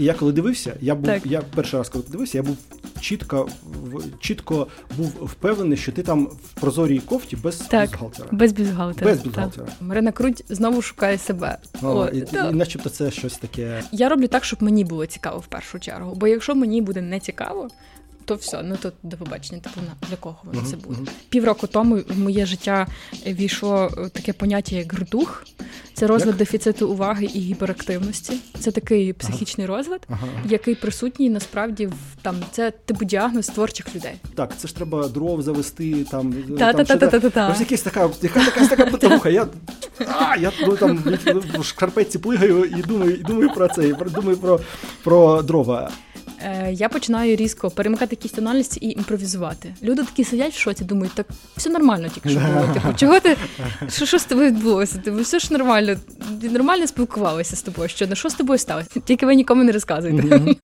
І я коли дивився, я був так. я перший раз, коли дивився, я був чітко чітко був впевнений, що ти там в прозорій кофті без так, бюстгальтера. Без бюзгалтера. Без бюстгальтера. Марина Круть знову шукає себе. О, О, і, і, начебто це щось таке. Я роблю так, щоб мені було цікаво в першу чергу. Бо якщо мені буде не цікаво, то все, ну то до побачення. Типу для кого воно це буде? Півроку тому в моє життя війшло е, таке поняття, як грдух. Це розлад як? дефіциту уваги і гіперактивності. Це такий психічний uh-huh. розлад, який присутній насправді в там це типу діагноз творчих людей. Так, це ж треба дров завести там. Та-та-та-та-та-та. Ось якась така, яка така така битовуха. Я а, я ну, там в шкарпетці плигаю і думаю, і думаю про це, і думаю про, про дрова. Е, я починаю різко перемикати якісь тональності і імпровізувати. Люди такі сидять в шоці, думають, так все нормально, тільки що було. Типу, чого ти що, що з тобою відбулося? Типу, все ж нормально, нормально спілкувалися з тобою. Що що з тобою сталося? Тільки ви нікому не розказуєте. Mm-hmm.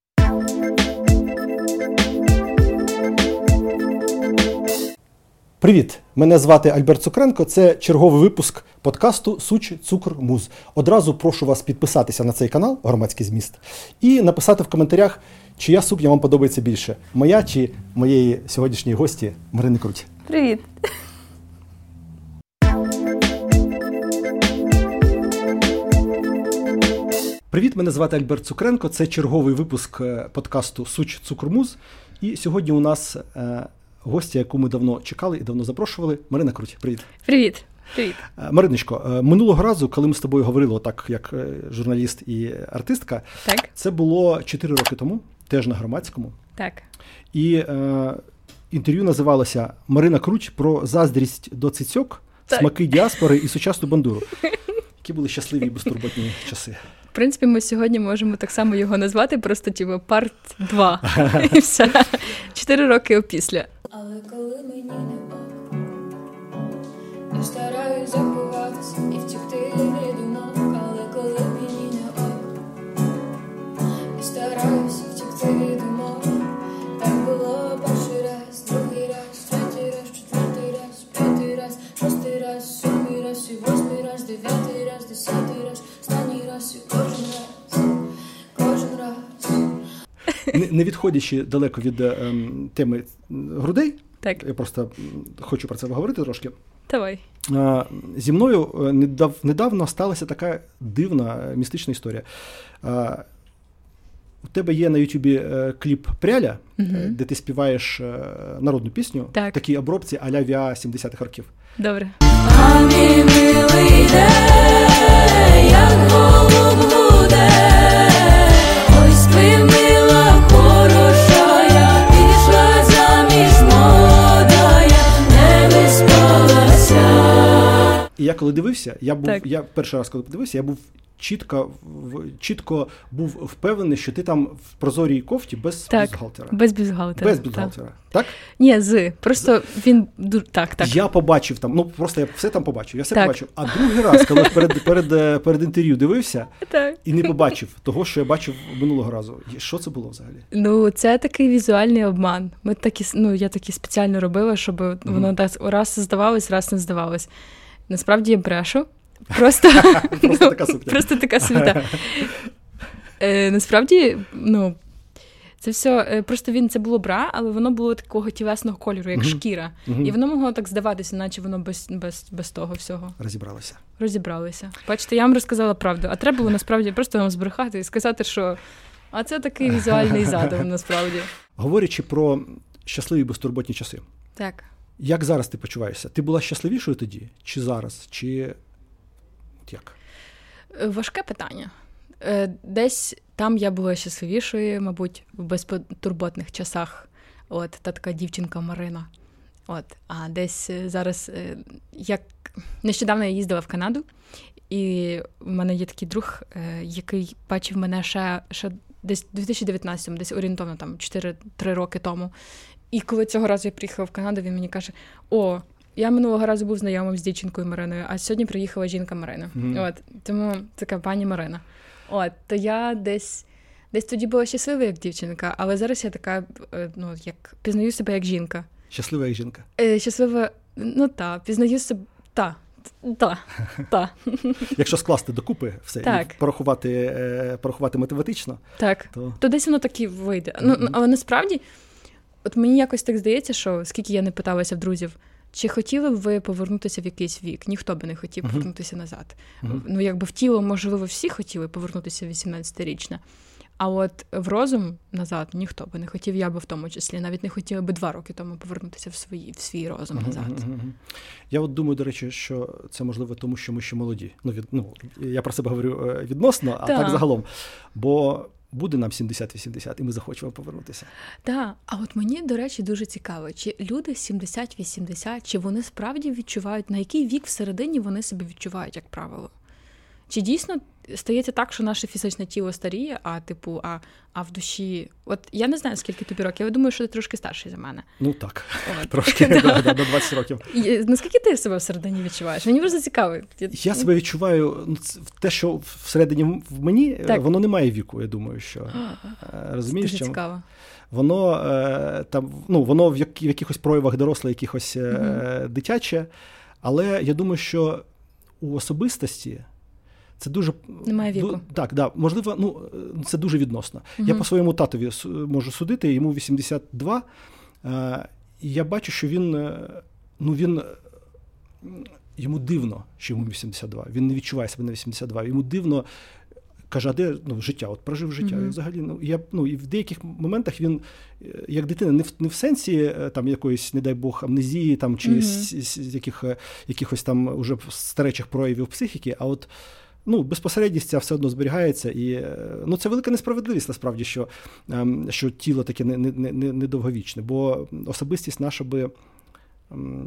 Привіт! Мене звати Альберт Цукренко. Це черговий випуск подкасту Суч Цукр Муз. Одразу прошу вас підписатися на цей канал, громадський зміст, і написати в коментарях, чия сукня вам подобається більше: моя чи моєї сьогоднішньої гості Марини Круть. Привіт! Привіт, мене звати Альберт Цукренко. Це черговий випуск е, подкасту Суч Цукрмуз. І сьогодні у нас е, гостя, яку ми давно чекали і давно запрошували. Марина Круть. Привіт. Привіт. Привіт. Е, Мариночко, минулого разу, коли ми з тобою говорили, так як журналіст і артистка, так. це було 4 роки тому теж на громадському. Так. І е, інтерв'ю називалося Марина Круть про заздрість до цицьок, так. смаки діаспори і сучасну бандуру. Які були щасливі і безтурботні часи. В принципі, ми сьогодні можемо так само його назвати, просто типу, парт 2. І все. Чотири роки опісля. Але коли мені не я стараюсь забуватися і втікти від стараюсь думок. Так було перший раз, другий раз, третій раз, четвертий раз, п'ятий раз, шостий раз, сьомий раз, і восьмий раз, дев'ятий раз, десятий раз, останній раз, і кожен раз, кожен раз. Не, не відходячи далеко від ем, теми грудей, так. я просто хочу про це поговорити трошки. Давай. Зі мною е, недавно сталася така дивна е, містична історія. У тебе є на Ютубі е, кліп Пряля, угу. де ти співаєш народну пісню так. такій обробці а-ля Віа 70-х років. Добре. А мій милий йде, як голуб гуде, ой спи, мила хороша, я пішла заміж не виспалася. І я коли дивився, я був так. я перший раз, коли подивився, я був чітко чітко був впевнений, що ти там в прозорій кофті без так, бюстгальтера. Без бюстгальтера. Без бюстгальтера. Так. так? Ні, з. Просто він так, так. Я побачив там, ну просто я все там побачив. Я все так. побачив. А другий раз, коли перед перед, перед інтерв'ю дивився так. і не побачив того, що я бачив минулого разу. Що це було взагалі? Ну, це такий візуальний обман. Ми такі, ну я такі спеціально робила, щоб mm воно так раз здавалось, раз не здавалось. Насправді я брешу. Просто просто така сукня. Просто така сута. Е, Насправді, ну. Це все е, просто він це було бра, але воно було такого тілесного кольору, як uh-huh. шкіра. Uh-huh. І воно могло так здаватися, наче воно без без, без того всього. Розібралися. Розібралися. Бачите, я вам розказала правду. А треба було насправді просто вам збрехати і сказати, що а це такий візуальний задум, насправді. Говорячи про щасливі безтурботні часи. Так. Як зараз ти почуваєшся? Ти була щасливішою тоді? Чи зараз? Чи як? Е, важке питання. Е, десь там я була щасливішою, мабуть, в безтурботних часах. От та така дівчинка Марина. От, а десь е, зараз як нещодавно я їздила в Канаду, і в мене є такий друг, який бачив мене ще ще десь у 2019-му, десь орієнтовно там 4-3 роки тому. І коли цього разу я приїхала в Канаду, він мені каже: О, я минулого разу був знайомим з дівчинкою Мариною, а сьогодні приїхала жінка Марина. Mm-hmm. От тому така пані Марина. От то я десь десь тоді була щаслива як дівчинка, але зараз я така, е, ну як пізнаю себе як жінка. Щаслива як жінка. Е, Щаслива, ну та, пізнаю себе та. Так, так. Якщо скласти докупи все Так. і порахувати, е, порахувати математично, Так. то То десь воно так і вийде. Ну, але насправді, от мені якось так здається, що скільки я не питалася в друзів, чи хотіли б ви повернутися в якийсь вік? Ніхто би не хотів повернутися назад. Ну, якби в тіло, можливо, всі хотіли повернутися 18-річне. А от в розум назад ніхто би не хотів, я би в тому числі. Навіть не хотіла би два роки тому повернутися в свої, в свій розум назад. Я от думаю, до речі, що це можливо тому, що ми ще молоді. Ну, від, ну, я про себе говорю е, відносно, а Так. так загалом. Бо буде нам 70-80, і ми захочемо повернутися. Так, а от мені, до речі, дуже цікаво, чи люди 70-80, чи вони справді відчувають, на який вік всередині вони себе відчувають, як правило? Чи дійсно стається так, що наше фізичне тіло старіє, а типу, а, а в душі. От я не знаю, скільки тобі років, я думаю, що ти трошки старший за мене. Ну так, От. трошки да, да, до 20 років. І, наскільки ти себе всередині відчуваєш? Мені просто цікаво. Я себе відчуваю, ну, те, що всередині в мені, е, Так. воно не має віку, я думаю, що е, розумієш, Дуже цікаво. воно е, там, ну, воно в, якихось проявах доросле, якихось е, дитяче, але я думаю, що у особистості. Це дуже Немає ду- так, да, можливо, ну це дуже відносно. Я по своєму татові можу судити, йому 82. Е, і я бачу, що він е, ну він йому дивно, що йому 82. Він не відчуває себе на 82. Йому дивно. Каже, а де ну, життя? От прожив життя. І взагалі, ну я ну і в деяких моментах він, е, як дитина, не в не в сенсі е, там якоїсь, не дай Бог, амнезії там чи Мгм. з, з- з яких, якихось там уже старечих проявів психіки, а от ну, безпосередність ця все одно зберігається. І е, ну, це велика несправедливість, насправді, що, ем, що тіло таке недовговічне, не, не, не бо особистість наша би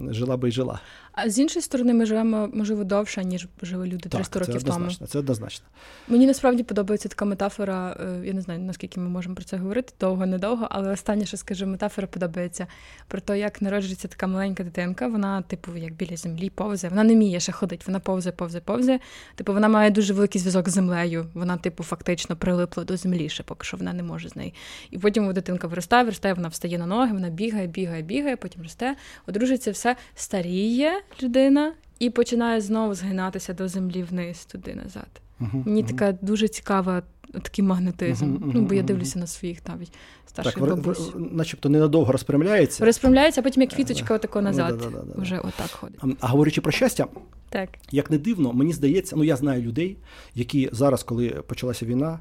жила би і жила. А з іншої сторони, ми живемо, можливо, довше, ніж жили люди 300 так, це років тому. Це однозначно. Мені насправді подобається така метафора. е, Я не знаю, наскільки ми можемо про це говорити, довго, недовго, але останнє, що скажу, метафора подобається про те, як народжується така маленька дитинка. Вона, типу, як біля землі повзе. Вона не вміє ще ходити, вона повзе, повзе, повзе. Типу, вона має дуже великий зв'язок з землею. Вона, типу, фактично прилипла до землі, ще поки що вона не може з неї. І потім дитинка виростає, виростає, вона встає на ноги, вона бігає, бігає, бігає, потім росте, одружиться, все старіє людина. І починає знову згинатися до землі вниз, туди назад. Мгм, Мені мгм. така дуже цікава такий магнетизм. Мгм, ну, бо я дивлюся на своїх навіть старших Так, бабусь. в- начебто ненадовго розпрямляється. Розпрямляється, а потім як квіточка отако Ну, назад. Вже отак ходить. А, а говорячи про щастя, Так. як не дивно, мені здається, ну я знаю людей, які зараз, коли почалася війна,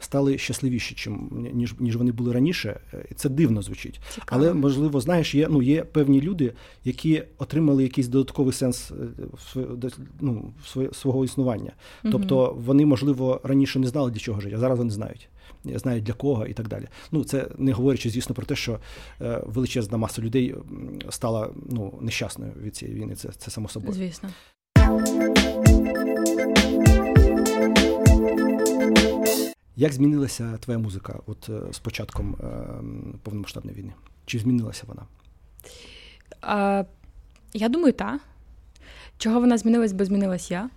стали щасливіші, чим ніж ніж вони були раніше. Е, це дивно звучить. Цікаво. Але можливо, знаєш, є ну є певні люди, які отримали якийсь додатковий сенс е, ну, свого існування. Мгм. Тобто вони, можливо, раніше не знали для чого жити, а зараз вони знають. Знають для кого і так далі. Ну це не говорячи, звісно, про те, що е, величезна маса людей стала ну нещасною від цієї війни. Це це само собою. Звісно. Як змінилася твоя музика от е, з початком е, повномасштабної війни? Чи змінилася вона? А, я думаю, так. Чого вона змінилась, бо змінилась я.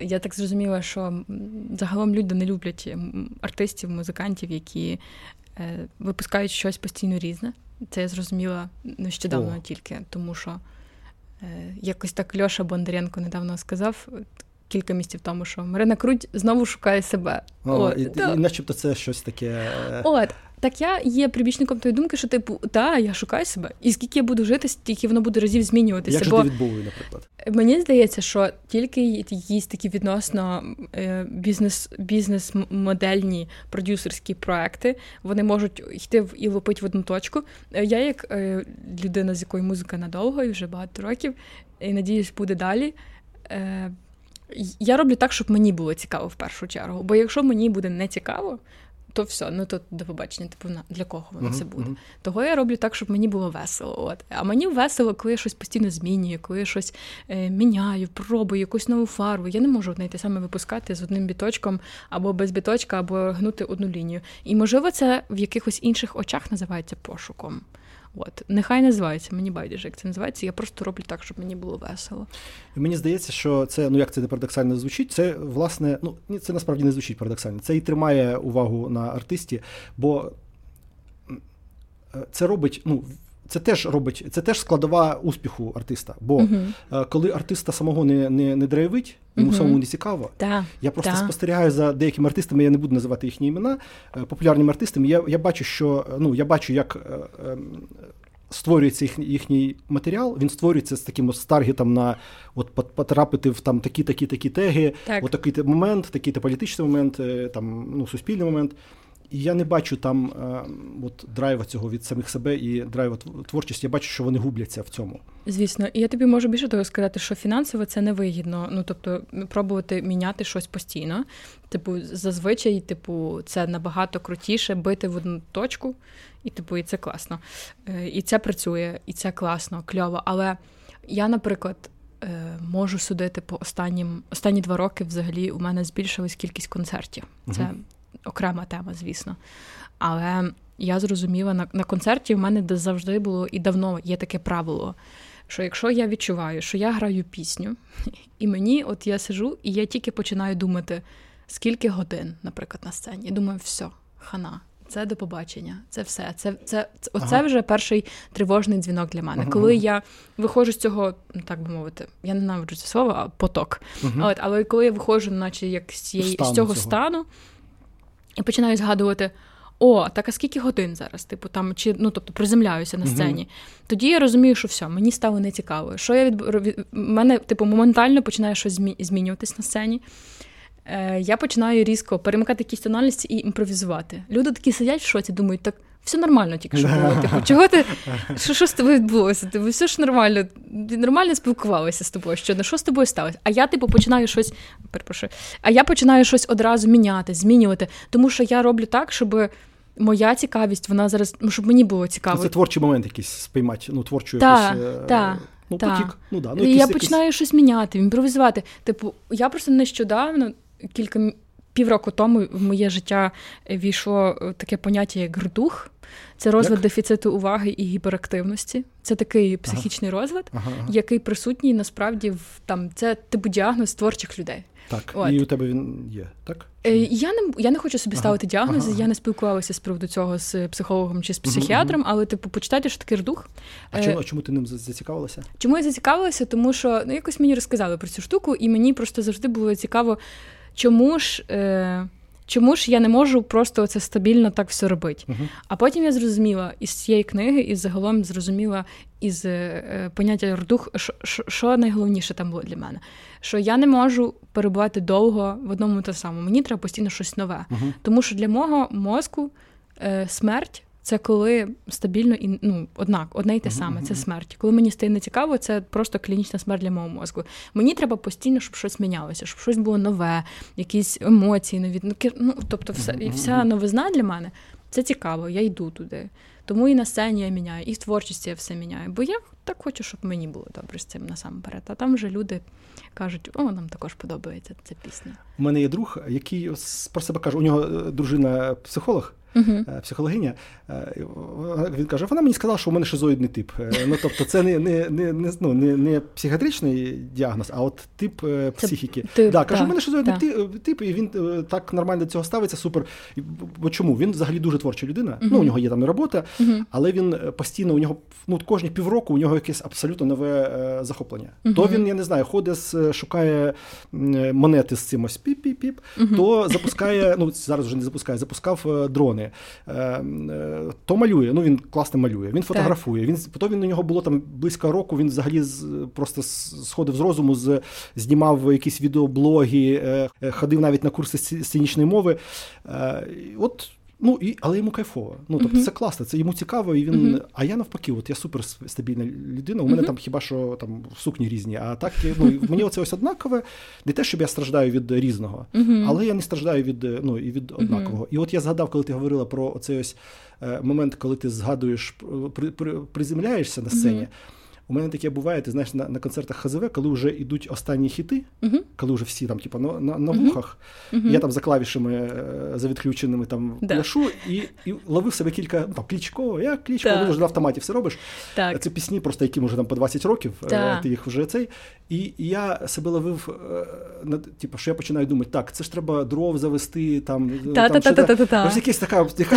Я так зрозуміла, що загалом люди не люблять артистів, музикантів, які е, випускають щось постійно різне. Це я зрозуміла нещодавно О. тільки, тому що е, якось так Льоша Бондаренко недавно сказав кілька місяців тому, що Марина Круть знову шукає себе. О, От, і, і, начебто це щось таке. е, От, так я є прибічником тої думки, що типу, та, я шукаю себе. І скільки я буду жити, стільки воно буде разів змінюватися. Як же бо Девід Боуї, наприклад? мені здається, що тільки якісь такі відносно е, бізнес, бізнес-модельні продюсерські проекти вони можуть йти в і лупити в одну точку. Е, Я, як людина, з якої музика надовго і вже багато років, і надіюсь, буде далі. Я роблю так, щоб мені було цікаво в першу чергу. Бо якщо мені буде не цікаво, то все, ну то до побачення, типу, для кого воно Мгм, це буде. мгм. Того я роблю так, щоб мені було весело. От. А мені весело, коли я щось постійно змінюю, коли я щось е, міняю, пробую якусь нову фарбу. Я не можу одне те саме випускати з одним біточком або без біточка, або гнути одну лінію. І можливо, це в якихось інших очах називається пошуком. От, нехай називається, мені байдуже, як це називається. Я просто роблю так, щоб мені було весело. І мені здається, що це, ну як це не парадоксально звучить, це власне, ну ні, це насправді не звучить парадоксально. Це і тримає увагу на артисті, бо е, це робить, ну, це теж робить, це теж складова успіху артиста. Бо uh-huh. коли артиста самого не не, не драйвить, йому uh-huh. самому не цікаво. Да. Я просто да. спостерігаю за деякими артистами, я не буду називати їхні імена, популярними артистами. Я я бачу, що ну я бачу, як створюється їх, їхній матеріал, він створюється з таким з таргетом на от потрапити в там такі, такі, теги, так. от такий момент, такий політичний момент, е, там ну суспільний момент. І я не бачу там е, от драйва цього від самих себе і драйва творчості. Я бачу, що вони губляться в цьому. Звісно, і я тобі можу більше того сказати, що фінансово це невигідно. Ну тобто, пробувати міняти щось постійно. Типу, зазвичай, типу, це набагато крутіше бити в одну точку, і типу, і це класно. Е, і це працює, і це класно, кльово. Але я, наприклад. Е, можу судити по останнім останні два роки. Взагалі у мене збільшилась кількість концертів. Це окрема тема, звісно. Але я зрозуміла, на на концерті в мене завжди було і давно є таке правило, що якщо я відчуваю, що я граю пісню, і мені, от я сижу, і я тільки починаю думати, скільки годин, наприклад, на сцені. Я думаю, все, хана. Це до побачення, це все. Це це, це оце вже перший тривожний дзвінок для мене. Ага. Коли я виходжу з цього, так би мовити, я ненавиджу це слово, а поток. Ага. От, але коли я виходжу, наче як з цієї з цього, цього стану, і починаю згадувати. О, так а скільки годин зараз? Типу там чи ну тобто приземляюся на сцені. Mm-hmm. Тоді я розумію, що все, мені стало нецікаво. Що я від мене, типу, моментально починає щось змінюватись на сцені. Е, Я починаю різко перемикати якісь тональності і імпровізувати. Люди такі сидять в шоці, думають, так все нормально тільки що було. Типу, чого ти що що з тобою відбулося? Типу, все ж нормально, нормально спілкувалися з тобою. Що що з тобою сталося? А я, типу, починаю щось. Перепрошую, а я починаю щось одразу міняти, змінювати, тому що я роблю так, щоб. Моя цікавість, вона зараз, ну, щоб мені було цікаво. Це творчий момент якийсь спіймати, ну, творчу та, якусь, та, ну, та. потік. Ну, да, ну, якийсь, Я починаю якийсь... щось міняти, імпровізувати. Типу, я просто нещодавно, кілька півроку тому в моє життя війшло таке поняття, як грдух. Це розлад Як? дефіциту уваги і гіперактивності. Це такий психічний ага. розлад, ага, ага. який присутній насправді в там це типу діагноз творчих людей. Так, От. і у тебе він є, так? Е, я не я не хочу собі ставити діагнози. Я не спілкувалася з приводу цього з психологом чи з психіатром, але типу почитайте, що таке рдух. А чому а чому ти ним зацікавилася? Чому я зацікавилася? Тому що ну якось мені розказали про цю штуку, і мені просто завжди було цікаво, чому ж. Е, Чому ж я не можу просто це стабільно так все робити? Uh-huh. А потім я зрозуміла із цієї книги, і загалом зрозуміла із е, поняття рдух, що, що найголовніше там було для мене. Що я не можу перебувати довго в одному та самому. Мені треба постійно щось нове. Uh-huh. Тому що для мого мозку е, смерть це коли стабільно і ну, однак, одне й те саме, це смерть. Коли мені стає нецікаво, це просто клінічна смерть для мого мозку. Мені треба постійно, щоб щось мінялося, щоб щось було нове, якісь емоції нові. Ну, ну тобто, все, і вся новизна для мене це цікаво, я йду туди. Тому і на сцені я міняю, і в творчості я все міняю. Бо я так хочу, щоб мені було добре з цим насамперед. А там вже люди кажуть, о, нам також подобається ця пісня. У мене є друг, який про себе каже, у нього е, дружина психолог uh-huh. психологиня. Е, він каже: вона мені сказала, що у мене шизоїдний тип. Е, ну тобто, це не не, не, не, ну, не, не психіатричний діагноз, а от тип психіки. Це, да, Каже, у мене шизоїдний да. тип, і він так нормально до цього ставиться, супер. Бо чому? Він взагалі дуже творча людина. Uh-huh. Ну, у нього є там і робота, uh-huh. але він постійно у нього ну, кожні півроку у нього якесь абсолютно нове захоплення. То він, я не знаю, ходить, шукає монети з цим ось піп-піп-піп, то запускає, ну зараз вже не запускає, запускав дрони плани, е, е, то малює. Ну він класно малює. Він фотографує. Він потім він у нього було там близько року. Він взагалі просто сходив з розуму, з знімав якісь відеоблоги, е, ходив навіть на курси сценічної мови. От. Ну і але йому кайфово. Ну тобто uh-huh. це класно, це йому цікаво, і він. Uh-huh. А я навпаки, от я супер стабільна людина. У мене uh-huh. там хіба що там сукні різні. А так ну мені оце ось однакове. Не те, щоб я страждаю від різного, але я не страждаю від ну і від однакового. І от я згадав, коли ти говорила про оцей ось е, момент, коли ти згадуєш, при, приземляєшся на сцені. У мене таке буває, ти знаєш, на на концертах ХЗВ, коли вже йдуть останні хіти, uh-huh. коли вже всі там, типу, на на, на вухах, uh-huh. я там за клавішами е, за відключеними там да. пляшу і і ловив себе кілька ну, там клічко, я клічко, да. вже на автоматі все робиш. Так. Це пісні, просто яким вже там по 20 років, да. ти їх вже цей. І, і я себе ловив, е, типу, що я починаю думати, так, це ж треба дров завести, там. Ось якась така, така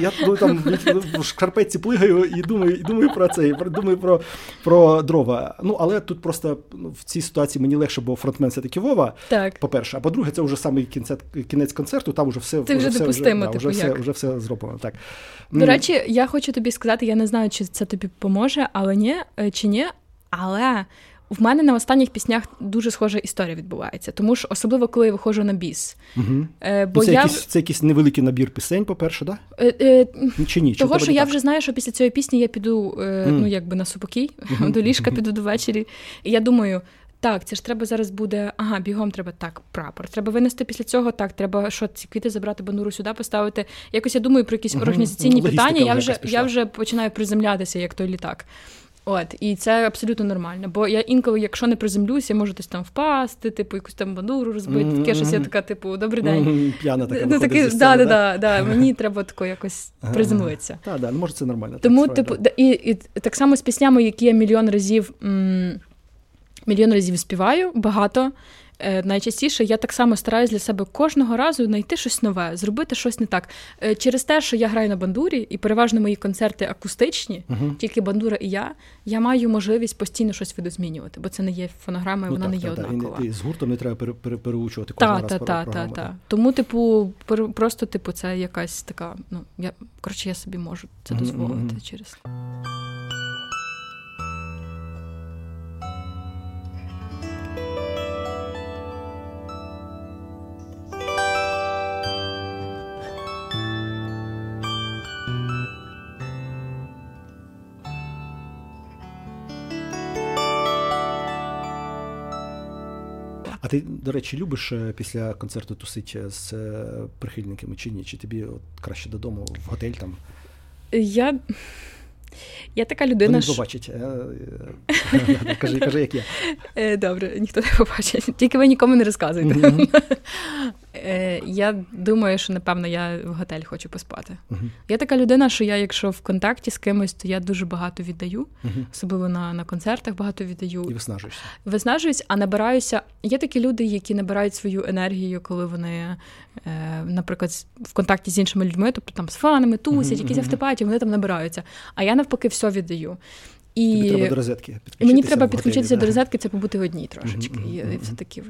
я ну, там в шкарпетці плигаю і думаю і думаю про це, і думаю про про дрова. Ну, але тут просто ну, в цій ситуації мені легше, бо фронтмен все таки Вова. Так. По-перше, а по-друге, це вже саме кінець, кінець концерту, там вже все Ти вже все, допустимо, вже, типу, вже, як? все, вже все зроблено. Так. До речі, я хочу тобі сказати, я не знаю, чи це тобі поможе, але ні, е, чи ні, але. В мене на останніх піснях дуже схожа історія відбувається, тому що особливо коли я виходжу на біс. Угу. Е, бо ну, це, я... якийсь, це якийсь невеликий набір пісень, по-перше, да? Е, е, Чи ні? Того, тебе що я так? вже знаю, що після цієї пісні я піду е, Mm. ну, якби на супокій, до ліжка піду до вечері. І я думаю, так, це ж треба зараз буде. Ага, бігом треба так, прапор. Треба винести після цього. Так, треба що ці квіти забрати, бандуру сюди поставити. Якось я думаю про якісь організаційні Логістика питання. Я вже я вже починаю приземлятися, як той літак. От, і це абсолютно нормально. Бо я інколи, якщо не приземлюся, я можу десь там впасти, типу, якусь там бандуру розбити. Таке щось я така, типу, добрий день. Мгм, П'яна така Ну, таки, да, да, да, да. Мені треба тако якось приземлитися. Так, да, ну може це нормально. Тому, так, типу, і, і так само з піснями, які я мільйон разів м, мільйон разів співаю, багато. Е, найчастіше я так само стараюсь для себе кожного разу знайти щось нове, зробити щось не так. Е, через те, що я граю на бандурі, і переважно мої концерти акустичні, Мгм. тільки бандура і я, я маю можливість постійно щось видозмінювати, бо це не є фонограма, і Ну, вона так, не є так, так. І, однакова. і з гуртом не треба пере, пере, переучувати кожен Та, раз та, про- та, та, та. Тому, типу, пер- просто, типу, це якась така. Ну, я коротше, я собі можу це дозволити мгм. через. А ти, до речі, любиш е, після концерту тусити з е, прихильниками чи ні? Чи тобі от краще додому в готель там? Я. Я така Вони людина. не побачить. побачать. Е, е, Кажи, кажи, як. Е, Добре, ніхто не побачить. Тільки ви нікому не розказуйте. Е, Я думаю, що напевно я в готель хочу поспати. Мгм. Я така людина, що я, якщо в контакті з кимось, то я дуже багато віддаю, Мгм. особливо на, на концертах багато віддаю. І віддаю. виснажуєшся. Виснажуюсь, а набираюся. Є такі люди, які набирають свою енергію, коли вони, е, наприклад, в контакті з іншими людьми, тобто там з фанами, тусять, Мгм, якісь мгм. автопатії, вони там набираються. А я навпаки все віддаю. Тобі треба до розетки підключитися. мені треба готелі, підключитися да. до розетки, це побути в одній трошечки. І, і все таки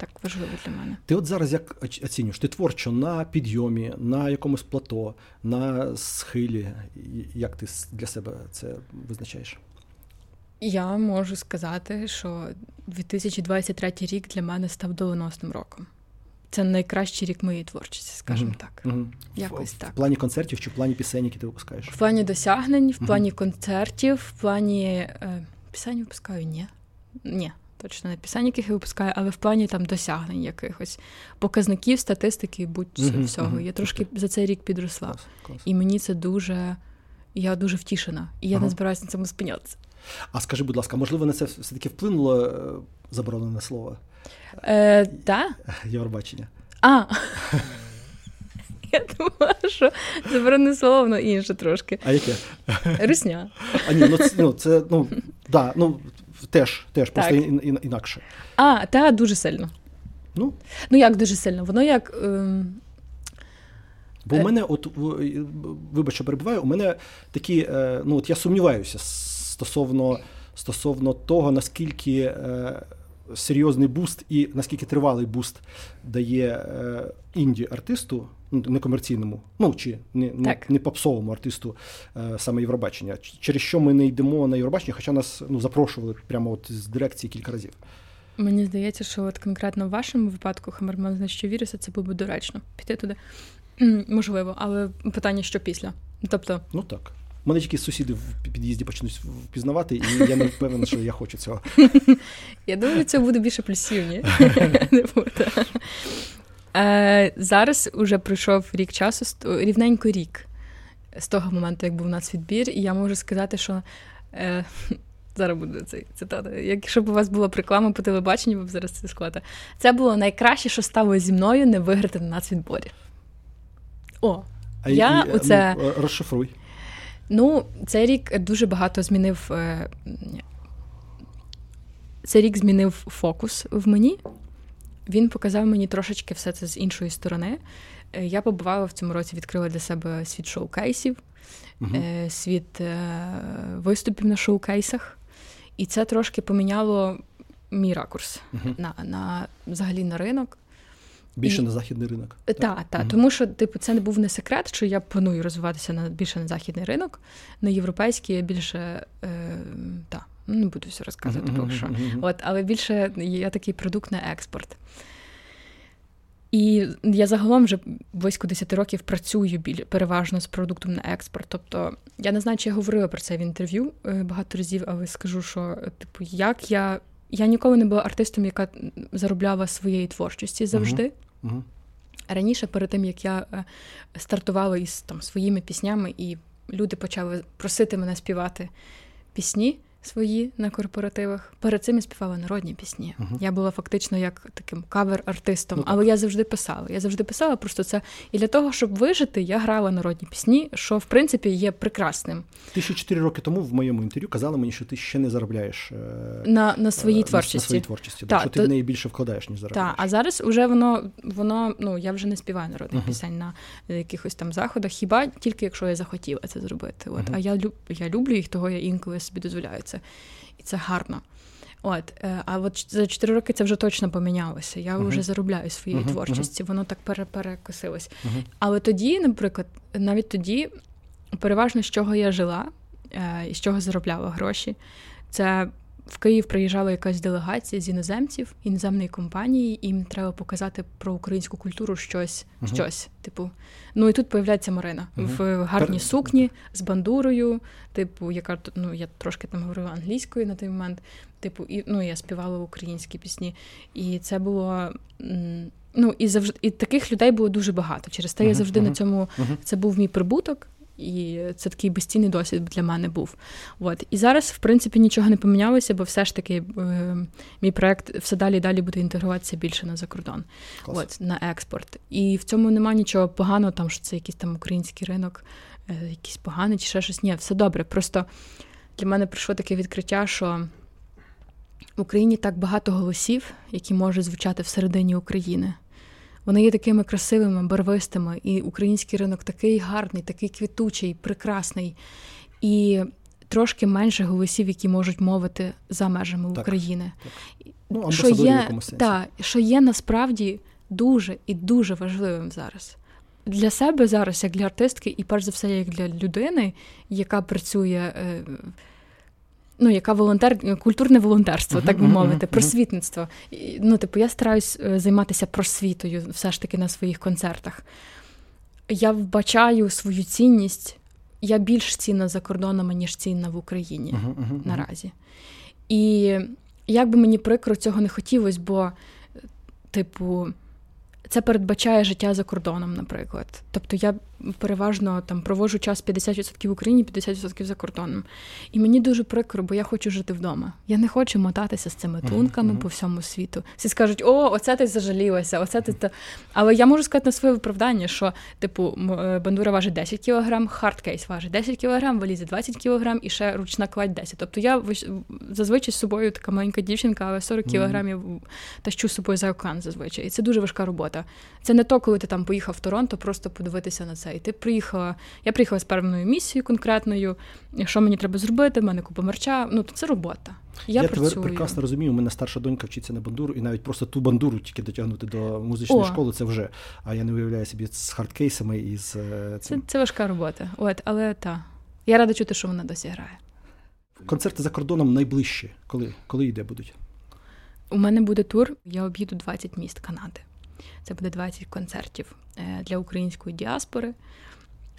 так важливо для мене. Ти от зараз як оцінюєш? Ти творчо на підйомі, на якомусь плато, на схилі. Як ти для себе це визначаєш? Я можу сказати, що 2023 рік для мене став доленосним роком. Це найкращий рік моєї творчості, скажімо так. Мгм. Якось в, так. В плані концертів чи в плані пісень, які ти випускаєш? В плані досягнень, в плані концертів, в плані е, пісень випускаю, ні. Ні, точно не пісень, яких я випускаю, але в плані там досягнень якихось показників, статистики, будь-всього. Мгм. Я трошки за цей рік підросла. Клас, клас. І мені це дуже. Я дуже втішена, і я Ага. не збираюся на цьому спинятися. А скажи, будь ласка, можливо, на це все-таки вплинуло е, заборонене слово Е, та? Євробачення? А. Я думала, що заборонене слово, воно інше трошки. А яке? Русня. А ні, ну це, ну, це ну, да, ну, теж, теж, просто ін, ін, інакше. А, та дуже сильно. Ну, Ну як дуже сильно? Воно як. Ем... Бо Е. у мене, от вибач, що перебуваю, у мене такі, е, ну от я сумніваюся стосовно, стосовно того, наскільки е, серйозний буст і наскільки тривалий буст дає е, інді-артисту, ну, некомерційному, ну чи не, не, не попсовому артисту е, саме Євробачення. Через що ми не йдемо на Євробачення, хоча нас ну, запрошували прямо от з дирекції кілька разів. Мені здається, що от конкретно в вашому випадку Хамерман що віруса, це було б доречно піти туди. Можливо, але питання, що після. Тобто, Ну так. Мене тільки сусіди в під'їзді почнуть впізнавати, і я не впевнений, що я хочу цього. я думаю, це буде більше плюсів, ні? Е, Зараз уже пройшов рік часу, рівненько рік з того моменту, як був у нас відбір, і я можу сказати, що. Е, Зараз буде цей цитата. Якщо б у вас була реклама по телебаченню, ви б зараз це склада. Це було найкраще, що стало зі мною не виграти на нацвідборі. О, А Я і, оце- ну, розшифруй. Ну, цей рік дуже багато змінив. е, Цей рік змінив фокус в мені. Він показав мені трошечки все це з іншої сторони. Е, я побувала в цьому році, відкрила для себе світ шоу-кейсів, угу. світ виступів на шоу-кейсах. І це трошки поміняло мій ракурс угу. на на взагалі на ринок. Більше на західний ринок. Так, так. Та, угу. тому що типу, це не був не секрет, що я планую розвиватися на більше на західний ринок, на європейський я більше е, та, не буду все розказувати, uh-huh, що. От, але більше я такий продукт на експорт. І я загалом вже близько 10 років працюю біль, переважно з продуктом на експорт. Тобто я не знаю, чи я говорила про це в інтерв'ю е, багато разів, але скажу, що типу, як я Я ніколи не була артистом, яка заробляла своєї творчості завжди. Uh-huh. Uh-huh. Раніше, перед тим як я е, стартувала із там своїми піснями, і люди почали просити мене співати пісні свої на корпоративах. Перед цим я співала народні пісні. Uh-huh. Я була фактично як таким кавер-артистом, ну, але я завжди писала. Я завжди писала просто це. І для того, щоб вижити, я грала народні пісні, що в принципі є прекрасним. Ти ще 4 роки тому в моєму інтерв'ю казала мені, що ти ще не заробляєш е, на на своїй творчості. На, на своїй творчості, та, що то... ти в неї більше вкладаєш, ніж заробляєш. Так, а зараз вже воно воно ну я вже не співаю народних uh-huh. пісень на якихось там заходах, хіба тільки якщо я захотіла це зробити. От uh-huh. а я люб я люблю їх, того я інколи собі дозволяю це і це гарно. От, е, А от за 4 роки це вже точно помінялося. Я uh-huh. вже заробляю своєю uh-huh. творчості, воно так перекосилось. Uh-huh. Але тоді, наприклад, навіть тоді, переважно з чого я жила е, і з чого заробляла гроші, це в Київ приїжджала якась делегація з іноземців, іноземної компанії, і їм треба показати про українську культуру щось. uh щось. Типу, ну і тут появляється Марина uh в гарній Пер... сукні з бандурою. Типу, яка ну я трошки там говорила англійською на той момент. Типу, і ну я співала українські пісні, і це було. Ну і завжди і таких людей було дуже багато. Через те uh я завжди на цьому це був мій прибуток. І це такий безцінний досвід для мене був. От. І зараз, в принципі, нічого не помінялося, бо все ж таки е, мій проект все далі і далі буде інтегруватися більше на закордон, От, на експорт. І в цьому немає нічого поганого, там що це якийсь там український ринок, е, якийсь поганий чи ще щось. Ні, все добре. Просто для мене прийшло таке відкриття, що в Україні так багато голосів, які можуть звучати всередині України. Вони є такими красивими, барвистими, і український ринок такий гарний, такий квітучий, прекрасний. І трошки менше голосів, які можуть мовити за межами так, України. Так. Ну, що є, та, що є насправді дуже і дуже важливим зараз. Для себе зараз, як для артистки, і перш за все, як для людини, яка працює е, ну, яка волонтер, культурне волонтерство, так би мовити, просвітництво. Ну, типу, я стараюсь е, займатися просвітою все ж таки на своїх концертах. Я вбачаю свою цінність. Я більш цінна за кордонами, ніж цінна в Україні uh-huh, uh-huh, наразі. І як би мені прикро цього не хотілося, бо, типу, це передбачає життя за кордоном, наприклад. Тобто я переважно там проводжу час 50% в Україні, 50% за кордоном. І мені дуже прикро, бо я хочу жити вдома. Я не хочу мотатися з цими клунками mm-hmm. по всьому світу. Всі скажуть, о, оце ти зажалілася, оце ти. Та... Але я можу сказати на своє виправдання, що, типу, е, бандура важить 10 кг, хардкейс важить 10 кг, валізи 20 кг і ще ручна кладь 10. Тобто я зазвичай з собою така маленька дівчинка, але 40 кг тащу з собою за океан зазвичай. І це дуже важка робота. Це не то, коли ти там поїхав в Торонто, просто подивитися на це І ти приїхала. Я приїхала з певною місією конкретною. Що мені треба зробити? в мене купа мерча. Ну це робота. Я, я працюю. тебе прекрасно розумію. У мене старша донька вчиться на бандуру, і навіть просто ту бандуру тільки дотягнути до музичної О. школи. Це вже. А я не уявляю собі з хардкейсами і з е, цим. Це це важка робота. От, але та я рада чути, що вона досі грає. Концерти за кордоном найближчі. Коли коли йде будуть? У мене буде тур. Я об'їду 20 міст Канади. Це буде 20 концертів е, для української діаспори.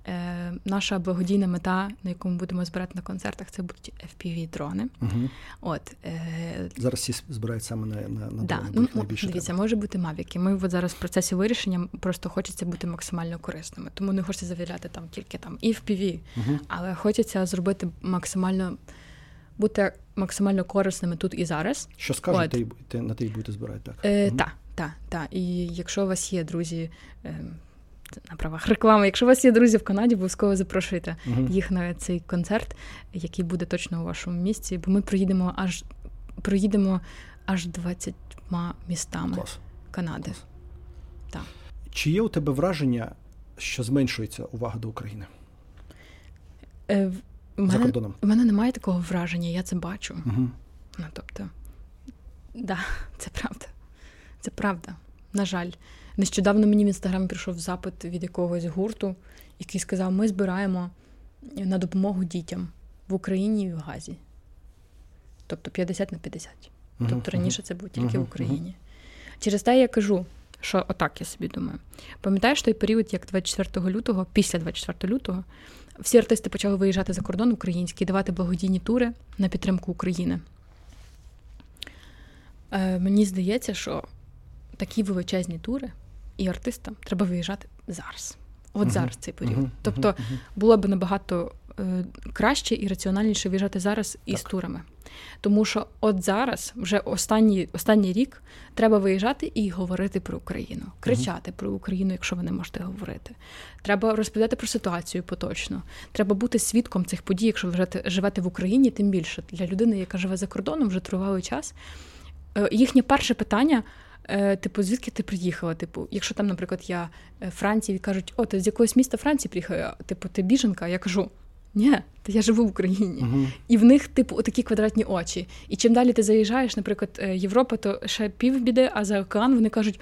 Е, наша благодійна мета, на яку ми будемо збирати на концертах, це будуть fpv дрони. Угу. От е... зараз всі збирають саме на на, на да. дрони. Ну, Дивіться, треба. може бути мавіки. Ми от зараз в процесі вирішення просто хочеться бути максимально корисними. Тому не хочеться завіряти там тільки там і FPV, угу. але хочеться зробити максимально бути максимально корисними тут і зараз. Що скажете, на те й будете збирати так? Е, угу. Так, так, так. І якщо у вас є друзі. Е, на правах реклами. Якщо у вас є друзі в Канаді, обов'язково запрошуйте uh-huh. їх на цей концерт, який буде точно у вашому місці, бо ми проїдемо аж проїдемо аж 20 містами Клас. Канади. Клас. Так. Чи є у тебе враження, що зменшується увага до України? Е, в За кордоном? в мене немає такого враження, я це бачу. Угу. Ну, тобто, да, це правда. Це правда. На жаль. Нещодавно мені в інстаграмі прийшов запит від якогось гурту, який сказав: ми збираємо на допомогу дітям в Україні і в Газі. Тобто 50 на 50. Тобто раніше це було тільки Мгм, в Україні. Через те я кажу, що отак я собі думаю. Пам'ятаєш той період, як 24 лютого, після 24 лютого, всі артисти почали виїжджати за кордон український, давати благодійні тури на підтримку України. Е, мені здається, що такі величезні тури і артистам треба виїжджати зараз. От Мгм, зараз цей період. мгм, тобто мгм. було б набагато е, краще і раціональніше виїжджати зараз із Так. турами. Тому що от зараз, вже останній, останній рік, треба виїжджати і говорити про Україну, кричати про Україну, якщо ви не можете говорити. Треба розповідати про ситуацію поточно. Треба бути свідком цих подій, якщо ви живете в Україні, тим більше для людини, яка живе за кордоном вже тривалий час. Е, Їхнє перше питання. Е, Типу, звідки ти приїхала? Типу, якщо там, наприклад, я е, Франції кажуть, о, ти з якогось міста Франції приїхала, типу, ти біженка, я кажу, ні, та я живу в Україні. Мгм. І в них, типу, такі квадратні очі. І чим далі ти заїжджаєш, наприклад, е, Європа, то ще півбіди, а за океан вони кажуть: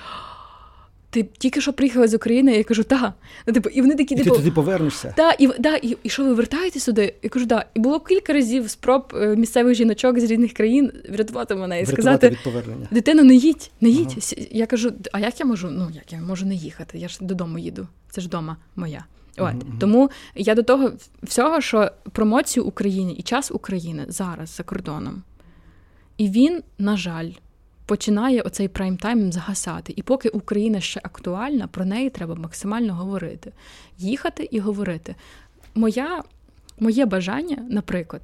ти тільки що приїхала з України? Я кажу, так. Ну, типу, і вони такі, І ти типу, туди повернешся. та, і, да, і, і що ви вертаєте сюди? Я кажу, да. І було кілька разів спроб е, місцевих жіночок з різних країн врятувати мене і Врятувати сказати: від повернення. дитино, не їдь, не їдь. Ага. Я кажу, а як я можу? Ну як я можу не їхати? Я ж додому їду. Це ж вдома моя. От мгм. тому я до того всього, що промоцію України і час України зараз за кордоном. І він, на жаль, починає оцей прайм-тайм загасати. І поки Україна ще актуальна, про неї треба максимально говорити. Їхати і говорити. Моя, моє бажання, наприклад,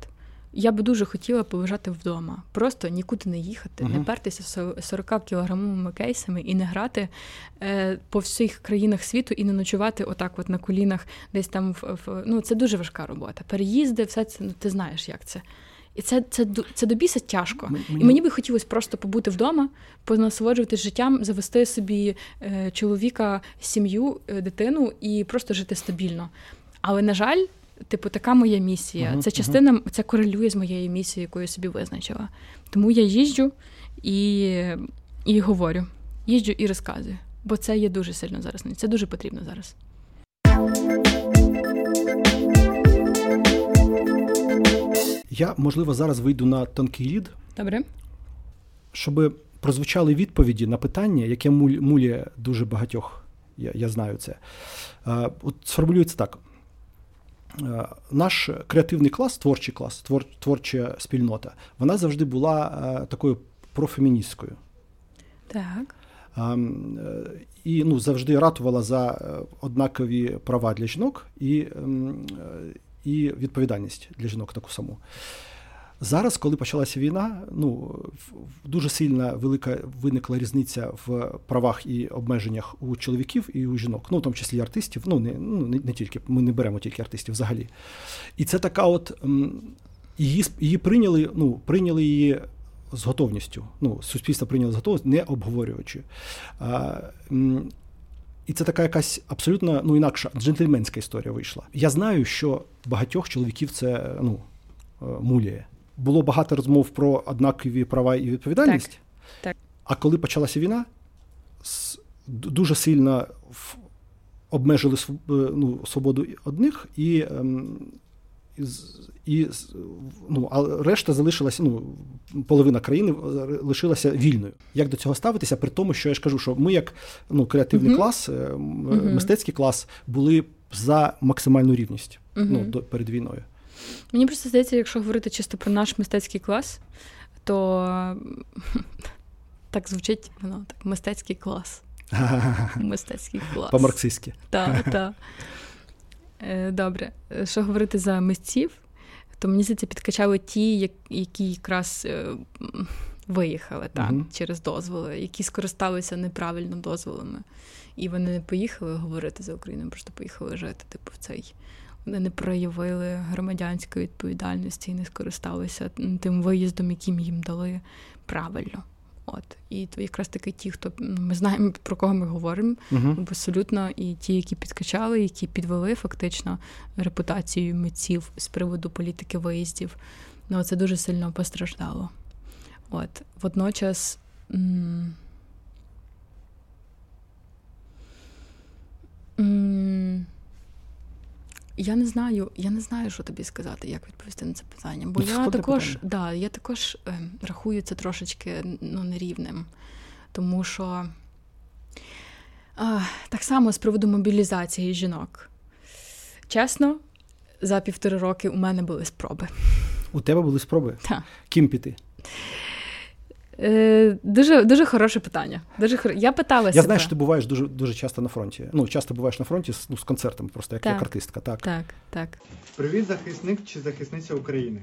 я би дуже хотіла полежати вдома, просто нікуди не їхати, не Мгм. пертися со- 40 кілограмовими кейсами і не грати е, по всіх країнах світу і не ночувати отак, от на колінах, десь там в, в ну це дуже важка робота. Переїзди, все це ну ти знаєш, як це. І це, це, це до біса тяжко. М- І мені би хотілося просто побути вдома, понасолоджуватися життям, завести собі е, чоловіка, сім'ю, е, дитину і просто жити стабільно. Але, на жаль, типу, така моя місія. Мгм, Це частина, це корелює з моєю місією, яку я собі визначила. Тому я їжджу і, і говорю, їжджу і розказую. Бо це є дуже сильно зараз. Це дуже потрібно зараз. Я, можливо, зараз вийду на тонкий лід, Добре? щоб прозвучали відповіді на питання, яке мулює дуже багатьох. Я, я знаю це. Е, От сформулюється так. Е, Наш креативний клас, творчий клас, твор, творча спільнота, вона завжди була е, такою профеміністкою. Так. І ну, завжди ратувала за е, однакові права для жінок і, і відповідальність для жінок таку саму. Зараз, коли почалася війна, ну дуже сильна велика виникла різниця в правах і обмеженнях у чоловіків і у жінок, ну в тому числі і артистів. Ну не, ну, не, не тільки ми не беремо тільки артистів взагалі. І це така, от її, її прийняли, ну прийняли її з готовністю. Ну, суспільство прийняло з готовністю, не обговорюючи. І це така якась абсолютно ну, інакша джентльменська історія вийшла. Я знаю, що багатьох чоловіків це ну, е, муляє. Було багато розмов про однакові права і відповідальність. Так, так. А коли почалася війна, дуже сильно обмежили е, ну, свободу одних і. І, ну, а решта залишилася, ну, половина країни е, лишилася вільною. Як до цього ставитися, при тому, що я ж кажу, що ми, як ну, креативний Мгм. клас, е, м, мистецький клас, були за максимальну рівність Мгм. ну, до, перед війною. Мені просто здається, якщо говорити чисто про наш мистецький клас, то так звучить воно так: мистецький клас. Мистецький клас. По-марксистськи. Так, так. Е, Добре. Е, Що говорити за митців, то мені здається, підкачали ті, які якраз е, виїхали так, Мгм. через дозволи, які скористалися неправильно дозволами. І вони не поїхали говорити за Україну, просто поїхали жити. Типу, в цей. Вони не проявили громадянської відповідальності і не скористалися тим виїздом, яким їм дали правильно. От і то якраз таки ті, хто ми знаємо про кого ми говоримо, uh абсолютно, і ті, які підкачали, які підвели фактично репутацію митців з приводу політики виїздів, ну це дуже сильно постраждало. От водночас. М- м- я не знаю, я не знаю, що тобі сказати, як відповісти на це питання. Бо я також да, я також е, рахую це трошечки ну, нерівним. Тому що е, так само з приводу мобілізації жінок. Чесно, за півтори роки у мене були спроби. У тебе були спроби? Так. Ким піти? Е, Дуже дуже хороше питання. Дуже хор... Я питала Я себе. знаю, що ти буваєш дуже дуже часто на фронті. Ну, часто буваєш на фронті з, ну, з концертами, просто як, Так. як артистка. Так. Так, так. Привіт, захисник чи захисниця України.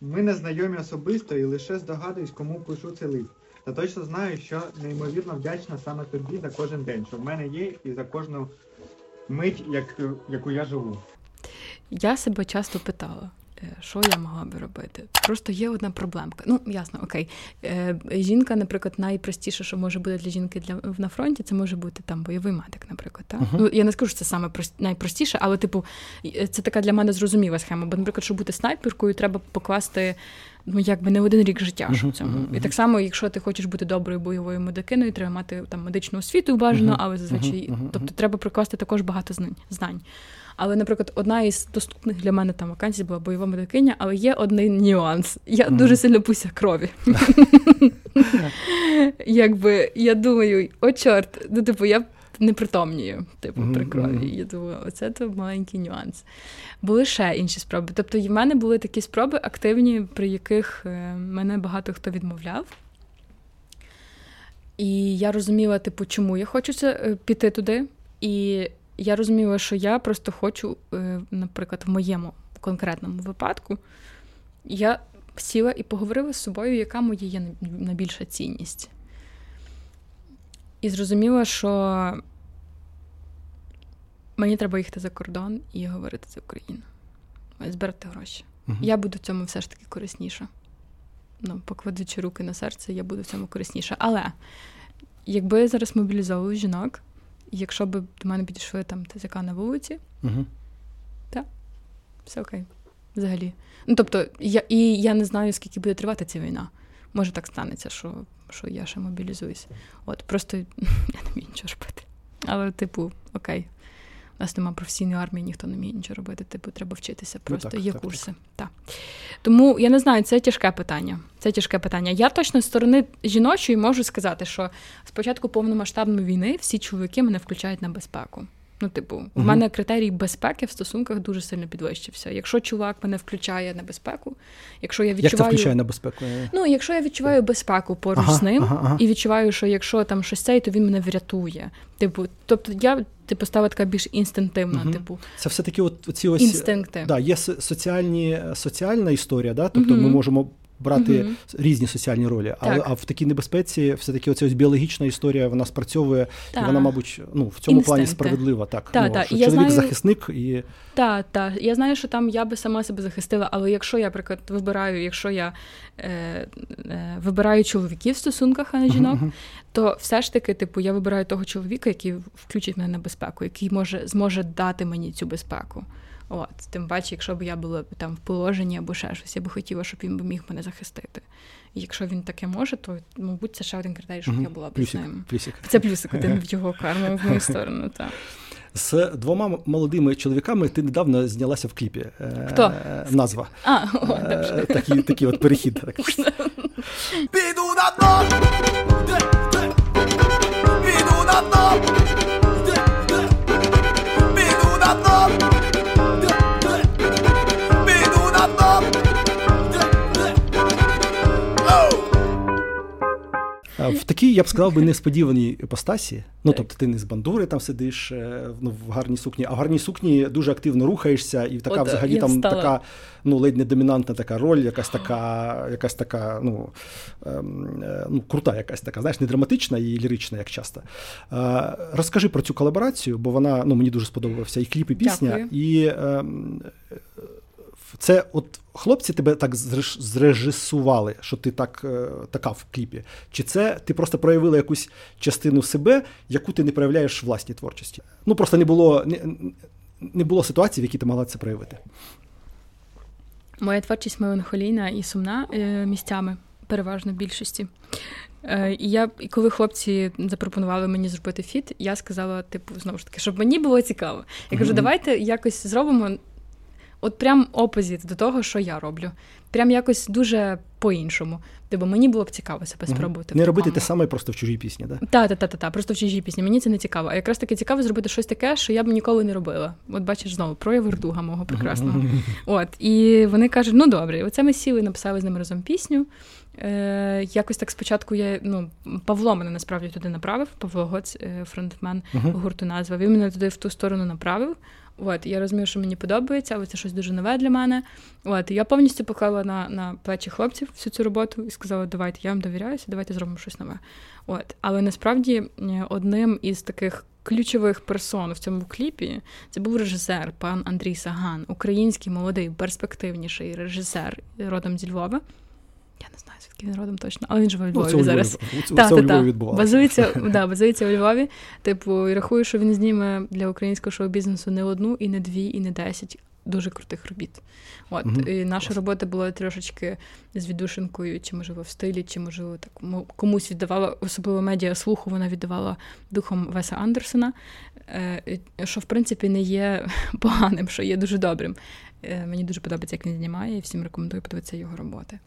Ми не знайомі особисто і лише здогадуюсь, кому пишу цей лист. Та точно знаю, що неймовірно вдячна саме тобі за кожен день, що в мене є, і за кожну мить, як, яку я живу. Я себе часто питала, що я могла би робити. Просто є одна проблемка. Ну, ясно, окей. Е, Жінка, наприклад, найпростіше, що може бути для жінки для на фронті, це може бути там бойовий медик, наприклад. Так? Мгм. Ну, я не скажу, що це саме прос- найпростіше, але, типу, е, це така для мене зрозуміла схема. Бо, наприклад, щоб бути снайперкою, треба покласти. Ну, якби не один рік життя, щоб Мгм, цьому. мгм, І так само, якщо ти хочеш бути доброю бойовою медикиною, треба мати там медичну освіту бажано, Мгм, але зазвичай, тобто треба прикласти також багато знань. Але, наприклад, одна із доступних для мене там вакансій була бойова медикиня, але є один нюанс. Я Мгм. дуже сильно пуся крові. Якби я думаю, о, чорт, ну типу, я не притомнію, типу, при крові. Я думаю, оце то маленький нюанс. Були ще інші спроби. Тобто, в мене були такі спроби активні, при яких е, мене багато хто відмовляв. І я розуміла, типу, чому я хочу це, е, піти туди. І я розуміла, що я просто хочу, е, наприклад, в моєму конкретному випадку, я сіла і поговорила з собою, яка моя є найбільша цінність. І зрозуміла, що мені треба їхати за кордон і говорити за Україну, збирати гроші. Мгм. Я буду в цьому все ж таки корисніша. Ну, покладучи руки на серце, я буду в цьому корисніша. Але якби я зараз мобілізовую жінок, якщо б до мене підійшли там ТЗК на вулиці, Мгм. все окей. Взагалі. Ну, тобто, я, і я не знаю, скільки буде тривати ця війна. Може, так станеться, що, що я ще мобілізуюсь. От, просто я не вмію нічого робити. Але, типу, окей. У нас немає професійної армії, ніхто не вміє нічого робити. Типу, треба вчитися. Просто так, є так, курси. Так. Тому я не знаю, це тяжке питання. Це тяжке питання. Я точно з сторони жіночої можу сказати, що спочатку повномасштабної війни всі чоловіки мене включають на безпеку. Ну, типу, в Мгм. мене критерій безпеки в стосунках дуже сильно підвищився. Якщо чувак мене включає на безпеку, якщо я Як це відчуваю. включає на безпеку? Ну, якщо я відчуваю безпеку поруч Ага, з ним, ага, ага. і відчуваю, що якщо там щось цей, то він мене врятує. Типу, тобто я типу стала така більш інстинктивна, Мгм. типу, Це все-таки от ці ось інстинкти. Да, є соціальні, соціальна історія, да? тобто ми можемо брати Мгм. різні соціальні ролі, але а в такій небезпеці все-таки оця ось біологічна історія вона спрацьовує, Та. і вона, мабуть, ну, в цьому плані справедлива. Так, Та, ну, та. що я чоловік знаю- захисник і Так, так. Я знаю, що там я би сама себе захистила, але якщо я, наприклад, вибираю, якщо я е, е, вибираю чоловіків в стосунках, а не жінок, мгм. то все ж таки, типу, я вибираю того чоловіка, який включить мене на безпеку, який може зможе дати мені цю безпеку. От, тим паче, якщо б я була там в положенні або ще щось, я би хотіла, щоб він би міг мене захистити. І якщо він таке може, то мабуть це ще один критерій, щоб Мгм. я була б з ним. плюсик. Це плюсик один в його карму в мою сторону. Так. З двома молодими чоловіками ти недавно знялася в кліпі. Е, Хто? Назва. А, о, Е. Такий, такий от перехід. Так. Піду на дно, В такій, я б сказав би, несподіваній іпостасі. Ну, тобто ти не з бандури там сидиш е, ну, в гарній сукні, а в гарній сукні дуже активно рухаєшся, і така От, е, взагалі там встала. така ну, ледь не домінантна така роль, якась така, якась така, ну, ем, е, ну, крута, якась така, знаєш, не драматична і лірична, як часто. Е, Розкажи про цю колаборацію, бо вона ну, мені дуже сподобався і кліп, і пісня. Дякую. І ем, це от хлопці тебе так зрежисували, що ти так, е, така в кліпі? Чи це ти просто проявила якусь частину себе, яку ти не проявляєш в власній творчості? Ну просто не було, не, не було ситуації, в якій ти могла це проявити. Моя творчість меланхолійна і сумна е, місцями, переважно в більшості. Е, І я, і коли хлопці запропонували мені зробити фіт, я сказала, типу, знову ж таки, щоб мені було цікаво. Я кажу, давайте якось зробимо от прям опозит до того, що я роблю. Прям якось дуже по-іншому. Типу, мені було б цікаво себе спробувати. Не робити те саме просто в чужій пісні, да? Та, та, та, та, та, просто в чужій пісні. Мені це не цікаво. А якраз таки цікаво зробити щось таке, що я б ніколи не робила. От бачиш знову прояв Вердуга мого прекрасного. От і вони кажуть: ну добре, оце ми сіли, написали з ними разом пісню. Е, якось так спочатку я ну Павло мене насправді туди направив. Павло Гоц, е, фронтмен гурту назва. Він мене туди в ту сторону направив. От, я розумію, що мені подобається, але це щось дуже нове для мене. От, я повністю поклала на, на плечі хлопців всю цю роботу і сказала: давайте, я вам довіряюся, давайте зробимо щось нове. От, але насправді е, одним із таких ключових персон в цьому кліпі це був режисер, пан Андрій Саган, український молодий, перспективніший режисер родом зі Львова. Я не знаю, звідки він родом точно, але він живе в Ну, Львові у Львові, зараз. це Та, у Львові відбувалося. Базується, да, базується у Львові. Типу, і рахую, що він зніме для українського шоу-бізнесу не одну, і не дві, і не десять дуже крутих робіт. От Мгм. і наша робота була трошечки з віддушинкою, чи можливо в стилі, чи можливо так комусь віддавала, особливо медіа слуху, вона віддавала духом Веса Андерсона, е, що в принципі не є поганим, що є дуже добрим. Е, Мені дуже подобається, як він знімає, і всім рекомендую подивитися його роботи.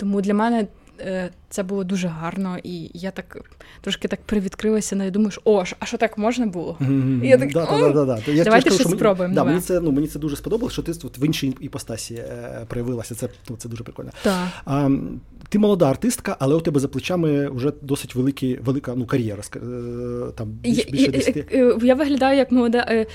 Тому для мене е, це було дуже гарно, і я так трошки так привідкрилася, ну, і думаю, що, о, а що так можна було? І я так, да, «О, да, да, да, да. Я давайте щось спробуємо Да, мені це ну мені це дуже сподобалось, що ти от в іншій іпостасі е, проявилася. Це ну, це дуже прикольно. А, ти молода артистка, але у тебе за плечами вже досить великі, велика ну, кар'єра. е, Там більш, більше я, 10. я, я виглядаю як молода.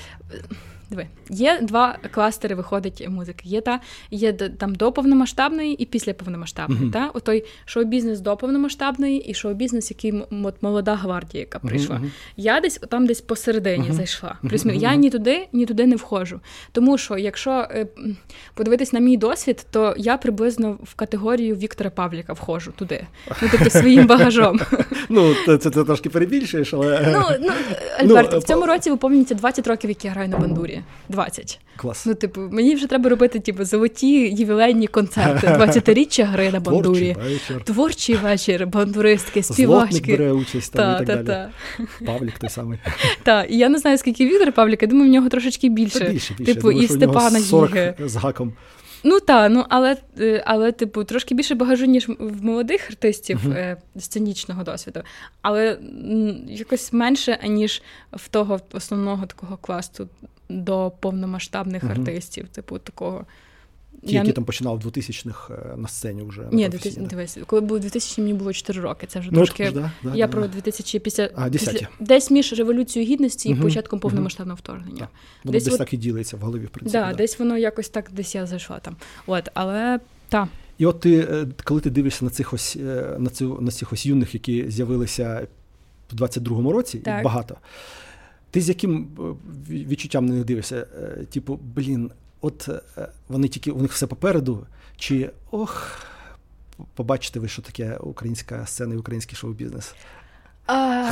Е, Диви, є два кластери виходить музики. Є та є там до повномасштабної і після повномасштабної. Мгм. Та? Отой шоу-бізнес до повномасштабної і шоу-бізнес, який от молода гвардія, яка прийшла. мгм. Я десь там десь посередині Мгм. зайшла. Мгм, Плюс мгм, я ні туди, ні туди не входжу. Тому що, якщо е, подивитись на мій досвід, то я приблизно в категорію Віктора Павліка входжу туди. Ну, тобто своїм багажом. Ну, це, трошки перебільшуєш, але Ну, ну Альберт, Ну, в цьому році виповнюється 20 років, як я граю на бандурі. 20. клас. Ну, типу, мені вже треба робити типу, золоті ювілейні концерти. 20-річчя гри на Творчий бандурі. вечір. Творчий вечір, бандуристки, Злотник співачки. бере участь там Та, і та, далі. та, Павлік той самий. та. І я не знаю, скільки Віктор Павлік, я думаю, в нього трошечки Та більше. більше, більше. Типу, думаю, і Степана Гіги. з гаком. Ну так, ну але, е, але, типу, трошки більше багажу, ніж в молодих артистів е, сценічного досвіду, але м, якось менше, аніж в того основного такого класу до повномасштабних Мгм. артистів, типу такого. Ті, Я які там починали в 2000-х е, на сцені вже. Ні, професійно. 2000, дивись, коли був 2000, мені було 4 роки. Це вже Ну, трошки. да, да, я да. про 2000 після, А, після десь між революцією гідності Мгм, і початком повномасштабного вторгнення. Так. Воно десь десь, от- так і ділиться в голові, в принципі. Да, десь воно якось так, десь я зайшла там. От, але та. І от ти, е, коли ти дивишся на цих ось е, на цю на цих ось юних, які з'явилися в 22-му році, Так. і багато. Ти з яким е, відчуттям на них дивишся? Е, Типу, блін, от е, вони тільки у них все попереду, чи ох, побачите ви, що таке українська сцена і український шоу-бізнес?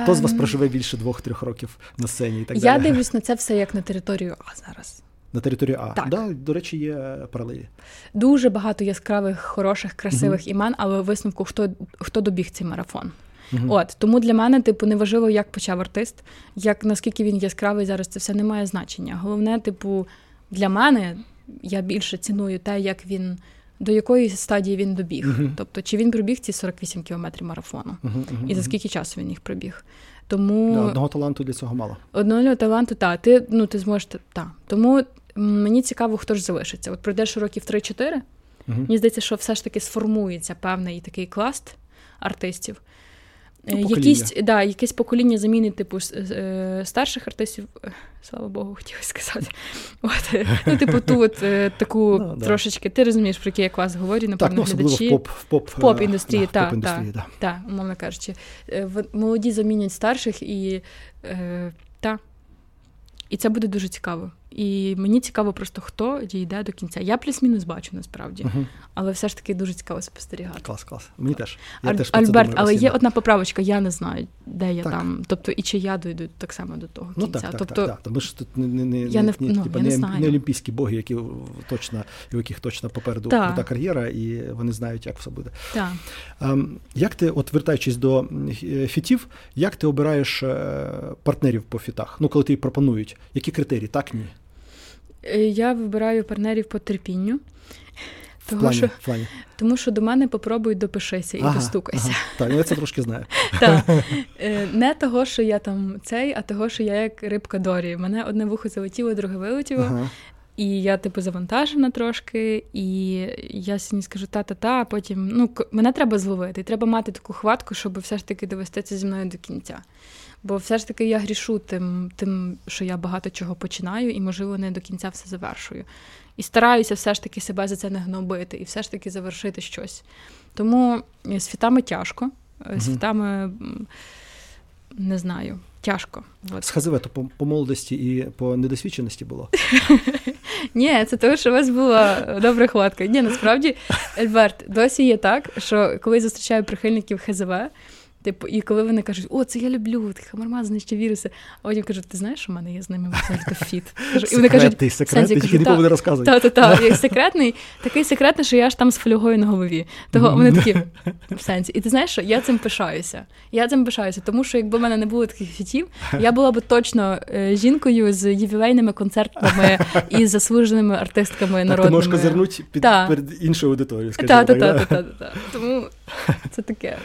Хто з вас проживе більше двох-трьох років на сцені і так Я далі? дивлюсь на це все як на територію А зараз. На території А. Так. Да, до речі, є паралелі. Дуже багато яскравих, хороших, красивих імен, але висновку хто, хто добіг цей марафон. Мгм. От тому для мене, типу, неважливо, як почав артист, як наскільки він яскравий зараз, це все не має значення. Головне, типу, для мене я більше ціную те, як він до якої стадії він добіг. Мгм. Тобто, чи він пробіг ці 48 кілометрів марафону, Мгм, мгм, і за скільки часу він їх пробіг. Тому Да, одного таланту для цього мало. Одного таланту, так, ти, ну, ти зможеш, так. Тому мені цікаво, хто ж залишиться. От пройдеш років 3-4, Мгм. мені здається, що все ж таки сформується певний такий класт артистів. Ну, Е, покоління. Якісь, да, якесь покоління замінить, типу, е, старших артистів, слава Богу, хотілося сказати. От, ну, типу, ту от е, таку Ну, да. трошечки, ти розумієш, про який я клас говорю, Так, напевно, ну глядачі. в поп в поп, В поп е, індустрії, да, так, індустрії, да. Так, умовно кажучи. Молоді замінять старших і та. І це буде дуже цікаво. І мені цікаво просто, хто дійде до кінця. Я плюс-мінус бачу насправді, Мгм. але все ж таки дуже цікаво спостерігати. Клас, клас. Мені теж. Я Аль- теж Альберт, думаю але є одна поправочка, я не знаю, де я Так. там. Тобто, і чи я дойду так само до того Ну кінця. так, так, тобто, так, так. Та Ми ж тут не, не, не, Я не не, ну, типа, я не не, знаю. не олімпійські боги, які точно, у яких точно попереду Так. крута кар'єра, і вони знають, як все буде. так. Ем, Як ти, от вертаючись до е, фітів, як ти обираєш е, партнерів по фітах? Ну, коли тобі пропонують, які критерії? Так, ні. Е, Я вибираю партнерів по терпінню, того, плані, що, плані. тому що до мене попробуй допишися і достукайся. Ага. Так, ну я це трошки знаю. Так. Е, Не того, що я там цей, а того, що я як рибка Дорі. Мене одне вухо залетіло, друге вилетіло. Ага. І я, типу, завантажена трошки, і я сьогодні скажу та-та-та, а потім ну, мене треба зловити. Треба мати таку хватку, щоб все ж таки довести це зі мною до кінця. Бо все ж таки я грішу тим, тим, що я багато чого починаю, і, можливо, не до кінця все завершую. І стараюся все ж таки себе за це не гнобити, і все ж таки завершити щось. Тому е, з фітами тяжко, е, з фітами не знаю, тяжко. От. З ХЗВ то по, по молодості і по недосвідченості було. Ні, це тому, що у вас була добра хватка. Ні, насправді, Альберт, досі є так, що коли зустрічаю прихильників ХЗВ, типу, і коли вони кажуть, о, це я люблю, хамарма знищив віруси, а потім кажуть, ти знаєш, в мене є з ними взагалі фіт. І вони кажуть, Секретний, секретний, тільки нікому не розказуй. та, та, та, як секретний, такий секретний, що я ж там з фольгою на голові. Того вони такі в сенсі. І ти знаєш, що я цим пишаюся. Я цим пишаюся, тому що якби в мене не було таких фітів, я була б точно е, жінкою з ювілейними концертами і заслуженими артистками Так ти можеш козирнути під, перед іншою аудиторією, скажімо Та, та, так. та, да? та, та, та. Тому це таке.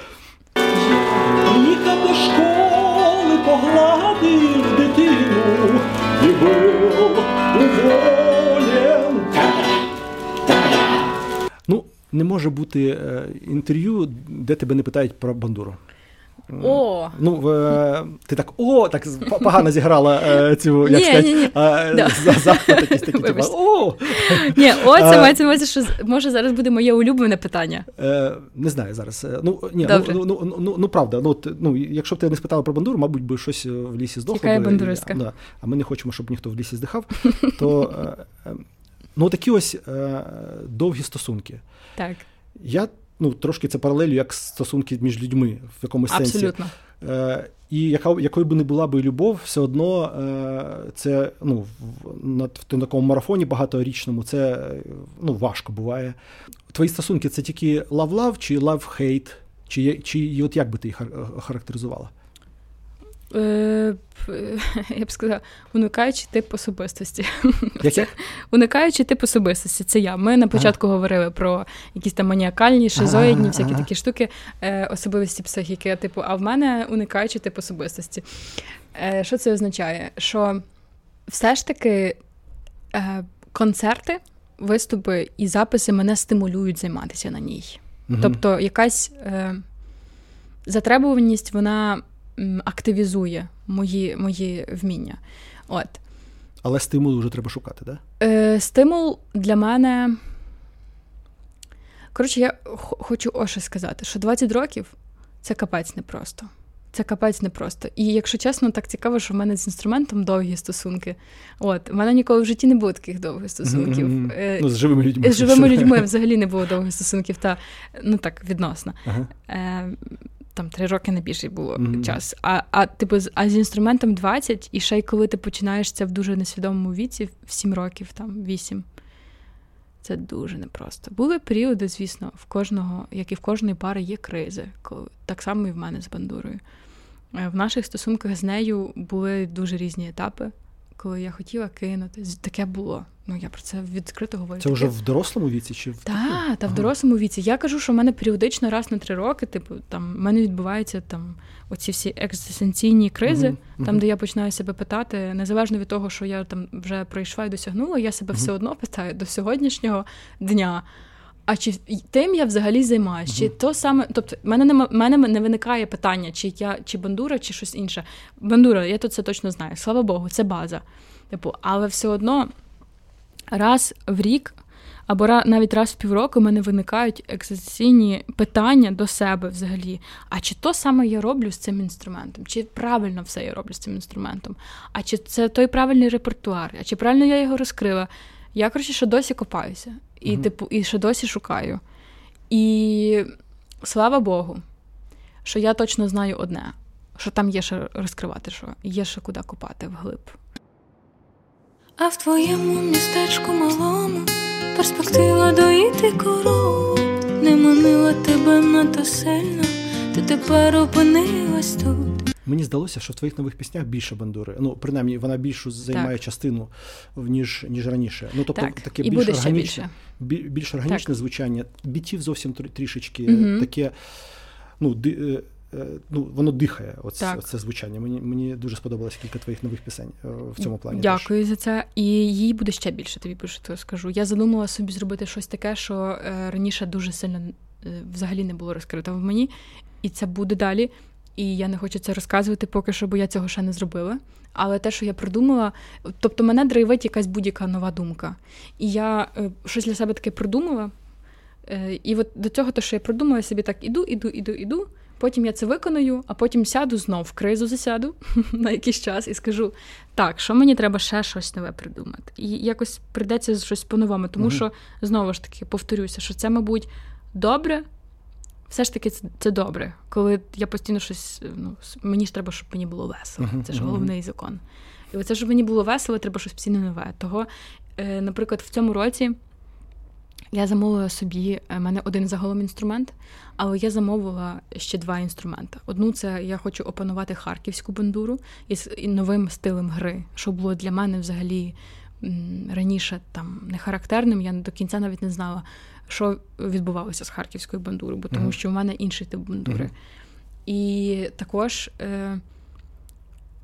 Їхав до школи, погладив дитину і був уволен. Ну, не може бути е, інтерв'ю, де тебе не питають про бандуру. О! Ну, е, ти так о, так погано зіграла е, цю, як сказати, ні, ні. е, Да. якийсь такий, типу, о! Ні, о, це мається на увазі, що може зараз буде моє улюблене питання. Е, не знаю зараз. Е, Ну, ні, ну, Добре. ну, ну, ну, ну, правда, ну, ну, якщо б ти не спитала про бандуру, мабуть, би щось е, в лісі здохло. Тікає бандуристка. Да, а ми не хочемо, щоб ніхто в лісі здихав. То е, е, ну, такі ось е, довгі стосунки. Так, Я ну, трошки це паралелю, як стосунки між людьми в якомусь сенсі. абсолютно. Е, і яка, якою би не була би любов, все одно е, це ну, в, на, в такому марафоні багаторічному це е, ну, важко буває. Твої стосунки це тільки love-love чи love-hate? Чи, чи от як би ти їх характеризувала? Е, я б сказала, уникаючи тип особистості. Як? Уникаючи тип особистості, це я. Ми на початку говорили про якісь там маніакальні, шизоїдні, Ага, всякі ага. такі штуки, е, особливості психіки. Типу, а в мене уникаючи тип особистості. Е, що це означає? Що все ж таки концерти, виступи і записи мене стимулюють займатися на ній. Тобто якась затребуваність вона активізує мої, мої вміння. От. Але стимулу вже треба шукати, так? Да? Е, стимул для мене. Коротше, я хочу ось що сказати, що 20 років це капець непросто. Це капець непросто. І якщо чесно, так цікаво, що в мене з інструментом довгі стосунки. От, в мене ніколи в житті не було таких довгих стосунків. Е, Ну, з живими людьми. з живими людьми взагалі не було довгих стосунків, та ну так, відносно. Ага. Е, там три роки не більше було Мгм. час. А, а типу, з- а з інструментом 20, і ще й коли ти починаєш це в дуже несвідомому віці, в 7 років, там 8. Це дуже непросто. Були періоди, звісно, в кожного, як і в кожної пари, є кризи. Коли, так само і в мене з бандурою. Е, В наших стосунках з нею були дуже різні етапи, коли я хотіла кинути. Таке було. Ну, я про це відкрито говорю. Це вже в дорослому віці? Чи в та, та в Ага. дорослому віці. Я кажу, що в мене періодично раз на три роки, типу, там в мене відбуваються там оці всі екзистенційні кризи, Мгм, там, де я починаю себе питати, незалежно від того, що я там вже пройшла і досягнула, я себе все одно питаю до сьогоднішнього дня. А чи тим я взагалі займаюся? Чи то саме, тобто, в мене нема, мене не виникає питання, чи я чи бандура, чи щось інше. Бандура, я тут це точно знаю. Слава Богу, це база. Типу, але все одно раз в рік Або навіть раз в півроку в мене виникають екзистенційні питання до себе взагалі. А чи то саме я роблю з цим інструментом? Чи правильно все я роблю з цим інструментом? А чи це той правильний репертуар? А чи правильно я його розкрила? Я, коротше, ще досі копаюся. І, Мгм. типу, і ще досі шукаю. І слава Богу, що я точно знаю одне: що там є ще розкривати, що є ще куди копати вглиб. А в твоєму містечку малому перспектива доїти корову не манила тебе надто сильно, ти тепер опинилась тут. Мені здалося, що в твоїх нових піснях більше бандури. Ну, принаймні, вона більшу займає частину, ніж, ніж раніше. Ну, тобто, Так, таке і більш органічне, більше. більш органічне звучання. Бітів зовсім трішечки Мгм. таке, ну, ди, е, ну, воно дихає, оце, оце звучання. Мені, мені дуже сподобалось кілька твоїх нових пісень е, в цьому плані. теж. Дякую за це. І їй буде ще більше, тобі більше того скажу. Я задумала собі зробити щось таке, що е, раніше дуже сильно е, взагалі не було розкрито в мені, і це буде далі. І я не хочу це розказувати поки що, бо я цього ще не зробила. Але те, що я придумала, тобто мене драйвить якась будь-яка нова думка. І я е, щось для себе таке придумала. Е, і от до цього, те, що я придумала, я собі так іду, іду, іду, іду. Потім я це виконую, а потім сяду знов в кризу засяду на якийсь час і скажу: так, що мені треба ще щось нове придумати. І якось прийдеться щось по-новому, тому Мгм. що знову ж таки повторюся, що це, мабуть, добре. Все ж таки, це, це добре. Коли я постійно щось, ну, мені ж треба, щоб мені було весело. Це ж головний закон. І оце, щоб мені було весело, треба щось постійно нове. Того, е, наприклад, в цьому році я замовила собі, в мене один загалом інструмент, але я замовила ще два інструменти. Одну це я хочу опанувати харківську бандуру із новим стилем гри, що було для мене взагалі раніше там не характерним. Я до кінця навіть не знала, що відбувалося з харківською бандурою, бо тому Мгм. що в мене інший тип бандури. Мгм. І також е,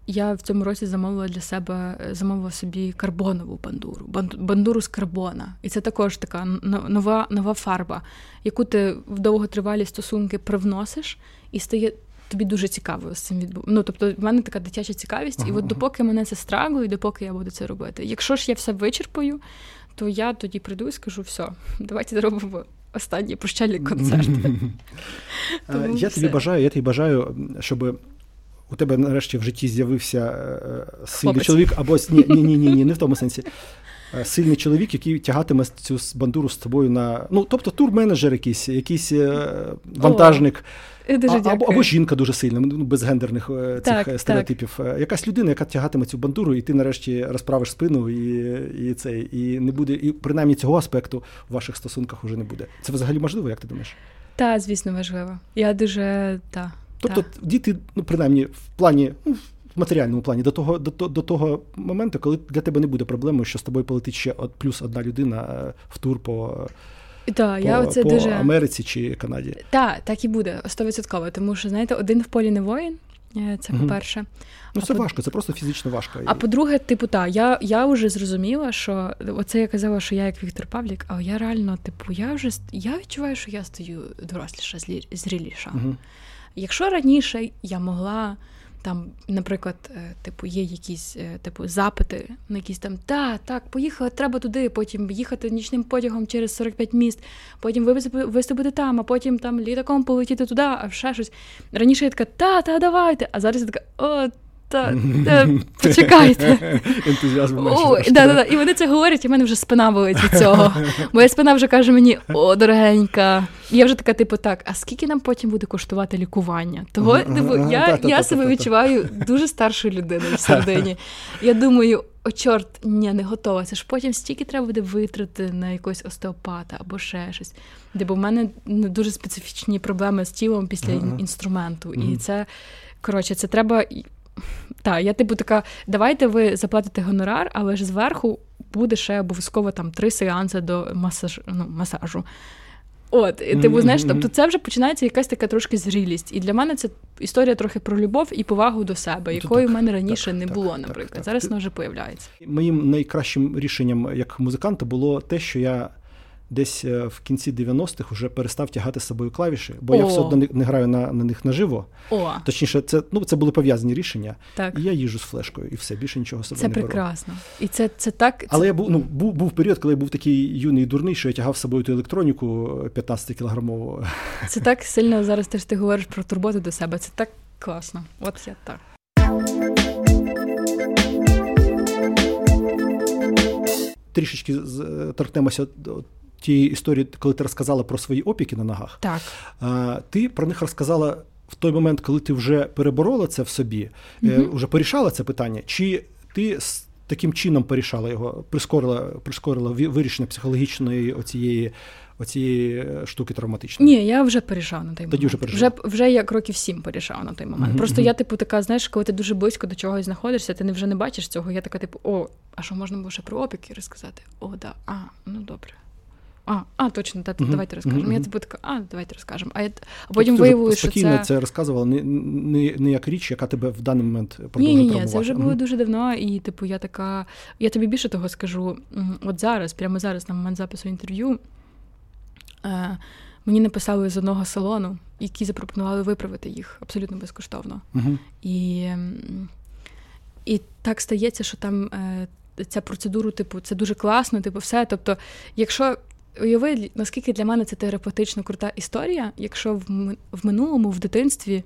я в цьому році замовила для себе е, замовила собі карбонову бандуру, бан- бандуру з карбона. І це також така нова, нова фарба, яку ти в довготривалі стосунки привносиш, і стає тобі дуже цікаво з цим відбу... Ну, тобто, в мене така дитяча цікавість, і от допоки мене це страгло, і допоки я буду це робити. Якщо ж я все вичерпаю, то я тоді прийду і скажу: все, давайте зробимо останній прощальний концерт. Е, Я тобі бажаю, я тобі бажаю, щоб у тебе нарешті в житті з'явився е, сильний Хлопець. чоловік, або ні, ні, ні, ні, ні, не в тому сенсі. Е, Сильний чоловік, який тягатиме цю бандуру з тобою на. Ну, тобто тур-менеджер якийсь, якийсь е, вантажник, Дуже а- або, дякую. або жінка дуже сильна, ну, без гендерних е, цих Так, е, так. стереотипів. Е, Якась людина, яка тягатиме цю бандуру, і ти нарешті розправиш спину, і, і, це, і не буде, і принаймні цього аспекту в ваших стосунках уже не буде. Це взагалі можливо, як ти думаєш? Та, звісно, важливо. Я дуже та. Тобто та. діти, ну принаймні, в плані, ну, в матеріальному плані, до того, до, до того моменту, коли для тебе не буде проблеми, що з тобою полетить ще от плюс одна людина е, в тур по, Та, по, я оце по дуже Америці чи Канаді. та, так і буде, стовідсотково. Тому що, знаєте, один в полі не воїн. е, Це по-перше. Ну А це по- важко, це просто фізично важко. А по-друге, типу, та, я, я вже зрозуміла, що оце я казала, що я як Віктор Павлік, а я реально, типу, я вже я відчуваю, що я стаю доросліша, зріліша. Угу. Якщо раніше я могла там, наприклад, е, типу, є якісь е, типу запити на якісь там та, так, поїхала, треба туди, потім їхати нічним потягом через 45 міст, потім виступити, там, а потім там літаком полетіти туди, а ще щось. Раніше я така, та, та, давайте. А зараз я така, о, та, та почекайте. Ентузіазм менше. Да, да, да. І вони це говорять, і в мене вже спина болить від цього. Моя спина вже каже мені: о, дорогенька. І я вже така, типу, так, а скільки нам потім буде коштувати лікування? Того, типу, я, себе відчуваю дуже старшою людиною всередині. Я думаю, о, чорт, ні, не готова. Це ж потім стільки треба буде витрати на якогось остеопата або ще щось. Де, бо в мене ну, дуже специфічні проблеми з тілом після інструменту. І це, коротше, це треба. Так, я типу така, давайте ви заплатите гонорар, але ж зверху буде ще обов'язково там три сеанси до масаж, ну, масажу. От, і, типу, знаєш, тобто це вже починається якась така трошки зрілість. І для мене це історія трохи про любов і повагу до себе, Ну, якої так, в мене раніше так, не так, було, так, наприклад. так. Зараз воно вже появляється. Моїм найкращим рішенням як музиканта було те, що я десь е, в кінці 90-х вже перестав тягати з собою клавіші, бо я все одно не, граю на, на них наживо. О, Точніше, це, ну, це були пов'язані рішення. так. І я їжу з флешкою, і все, більше нічого собою Це не беру. прекрасно. І це, це так. це- Але я був, ну, був, був період, коли я був такий юний і дурний, що я тягав з собою ту електроніку 15 кілограмову. Це так сильно зараз теж ти говориш про турботу до себе. Це так класно. От я так. Трішечки е, торкнемося тієї історії, коли ти розказала про свої опіки на ногах. Так. Ти про них розказала в той момент, коли ти вже переборола це в собі, Мгм. вже порішала це питання, чи ти з таким чином порішала його, прискорила, прискорила вирішення психологічної оцієї, оцієї е, штуки травматичної? Ні, я вже порішав на той Тоді момент. вже порішав. вже, вже як років сім порішав на той момент. Мгм, Просто я, типу, така, знаєш, коли ти дуже близько до чогось знаходишся, ти не вже не бачиш цього. Я така, типу, о, а що можна було ще про опіки розказати? О, да, а, ну добре. А, а, точно, та, Мгм, давайте розкажемо. мгм, Я мгм. типу така, а, давайте розкажемо. А, я, а потім виявилося, що спокійно це. це розказувала, не, не, не як річ, яка тебе в даний момент продовжує ні, ні, травмувати. це вже було Мгм. дуже давно, і типу, я така. Я тобі більше того скажу. От зараз, прямо зараз, на момент запису інтерв'ю, е, мені написали з одного салону, які запропонували виправити їх абсолютно безкоштовно. І, і так стається, що там е, ця процедура, типу, це дуже класно, типу, все. Тобто, якщо уяви, наскільки для мене це терапевтично крута історія, якщо в, минулому, в дитинстві,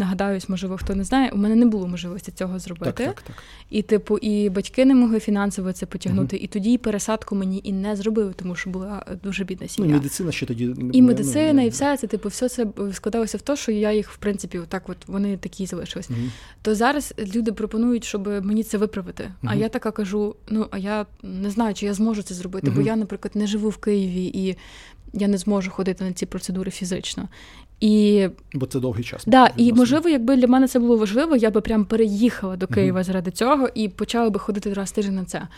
нагадаюсь, можливо, хто не знає, у мене не було можливості цього зробити. Так, так, так. І, типу, і батьки не могли фінансово це потягнути. І тоді і пересадку мені і не зробили, тому що була дуже бідна Ну, і медицина ще тоді. І медицина, і все це, типу, все це складалося в те, що я їх, в принципі, так от вони такі залишились. Мгм. То зараз люди пропонують, щоб мені це виправити. А я така кажу: ну а я не знаю, чи я зможу це зробити, бо я, наприклад, не живу в Києві і я не зможу ходити на ці процедури фізично. І Бо це довгий час. да, і можливо, якби для мене це було важливо, я би прям переїхала до. Києва заради цього і почала би ходити раз тиждень на це.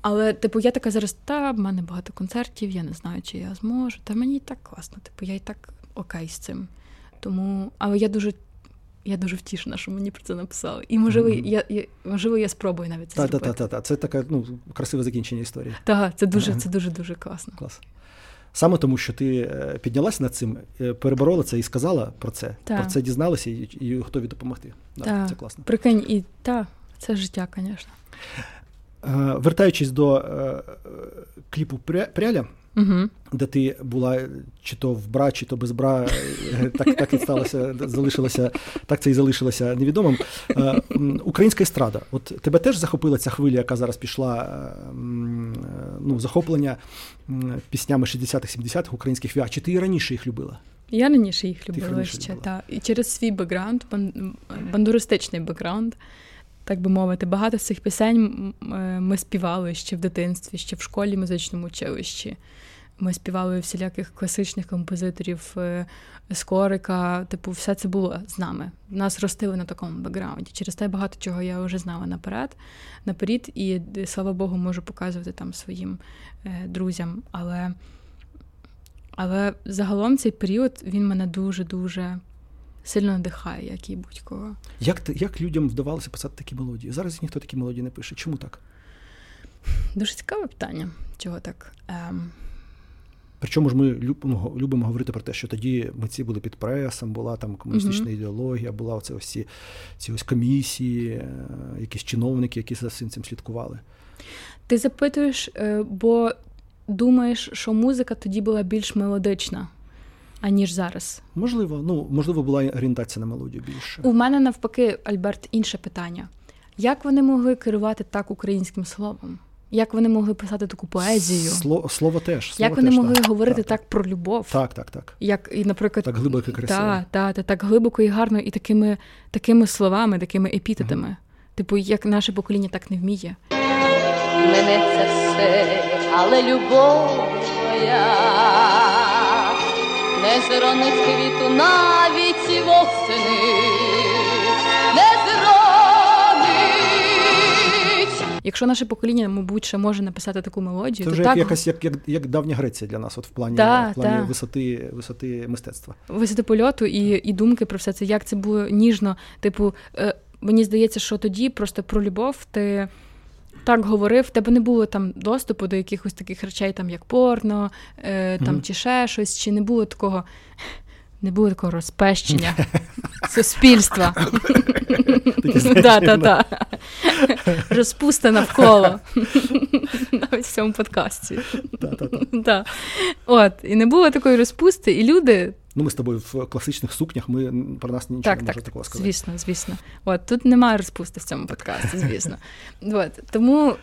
Але, типу, я така зараз, та в мене багато концертів, я не знаю, чи я зможу. Та мені і так класно. Типу, я і так окей з цим. Тому, але я дуже. Я дуже втішена, що мені про це написали. І можливо, Мгм. я, я можливо, я спробую навіть це Та, та, зробити. та, та, та. Це таке ну, красиве закінчення історії. Так, це дуже, Ага. це дуже дуже класно. Клас. Саме тому, що ти піднялася над цим, е, переборола це і сказала про це. Так. Про це дізналася і, і готові допомогти. Да, Так. Це класно. Прикинь, і та, це життя, звісно. Е, Вертаючись до е, е, кліпу «Пря- Пряля, Угу. де ти була чи то в бра, чи то без бра, е, так, так і сталося, залишилося, так це і залишилося невідомим. Е, Українська естрада. От тебе теж захопила ця хвиля, яка зараз пішла, е, е, ну, захоплення піснями 60-х, 70-х українських віа. Чи ти і раніше їх любила? Я раніше їх любила раніше ще, любила. та. І через свій бекграунд, бандуристичний бекграунд, так би мовити. Багато з цих пісень е, ми співали ще в дитинстві, ще в школі музичному училищі. Ми співали всіляких класичних композиторів, е, Скорика, типу, все це було з нами. Нас ростили на такому бекграунді. Через те багато чого я вже знала наперед, наперед, і е, слава Богу, можу показувати там своїм е, друзям. Але але загалом цей період він мене дуже-дуже сильно надихає, як і будь-кого. Як, як людям вдавалося писати такі мелодії? Зараз ніхто такі мелодії не пише. Чому так? Дуже цікаве питання, чого так. Ем, Причому ж ми люб- ну, любимо говорити про те, що тоді митці були під пресом, була там комуністична ідеологія, була оце ось ці, ці ось комісії, е, якісь чиновники, які за всім цим слідкували. ти запитуєш, е, бо думаєш, що музика тоді була більш мелодична, аніж зараз. Можливо, ну можливо, була орієнтація на мелодію більше. У мене навпаки, Альберт, інше питання. Як вони могли керувати так українським словом? Як вони могли писати таку поезію? Слово, слово теж. Слово Як вони теж, могли так, говорити так, так, про любов? Так, так, так. Як, і, наприклад, Так глибоко і красиво. Так, так, та, так глибоко і гарно, і такими, такими словами, такими епітетами. Типу, як наше покоління так не вміє. Мене це все, але любов твоя не зронить квіту навіть восени, не зронить. Якщо наше покоління, мабуть, ще може написати таку мелодію, Це то вже так якась як, як, як давня Греція для нас, от в плані, Да, в плані да. висоти, висоти мистецтва. висоти польоту і, і думки про все це, як це було ніжно. Типу, е, мені здається, що тоді просто про любов ти. Так говорив, в тебе не було там доступу до якихось таких речей, там як порно, е, там Мгм. чи ще щось, чи не було такого. Не було такого розпещення суспільства. Розпуста навколо. Навіть в цьому подкасті. От, і не було такої розпусти, і люди. Ну, ми з тобою в класичних сукнях, ми про нас нічого Так, не так, можемо такого сказати. звісно, звісно. От, тут немає розпусти в цьому подкасті, звісно. От, тому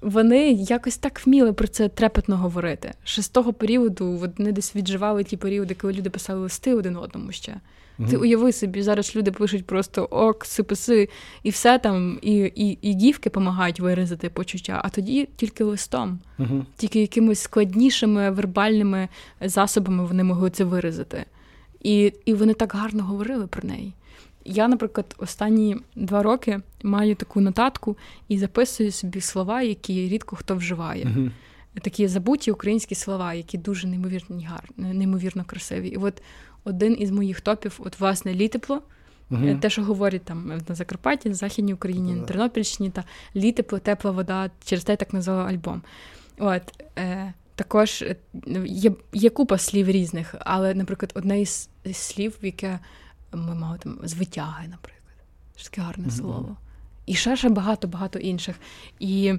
вони якось так вміли про це трепетно говорити. Ще з того періоду вони десь відживали ті періоди, коли люди писали листи один одному ще. Ти уяви собі, зараз люди пишуть просто ок, сиписи, і все там, і, і, і гівки допомагають виразити почуття, а тоді тільки листом, Мгм. тільки якимись складнішими вербальними засобами вони могли це виразити. І, і вони так гарно говорили про неї. Я, наприклад, останні два роки маю таку нотатку і записую собі слова, які рідко хто вживає. Мгм. Такі забуті українські слова, які дуже неймовірно гарні, неймовірно красиві. І от один із моїх топів, от власне літепло, Мгм. Е, Те, що говорять там на Закарпатті, на Західній Україні, на Тернопільщині, та літепло, тепла вода, через те так назвала альбом. От, е, також е, є, є купа слів різних, але, наприклад, одне із, слів, яке ми мали там з витяги, наприклад. Що таке гарне Мгм. слово. І ще ще багато-багато інших. І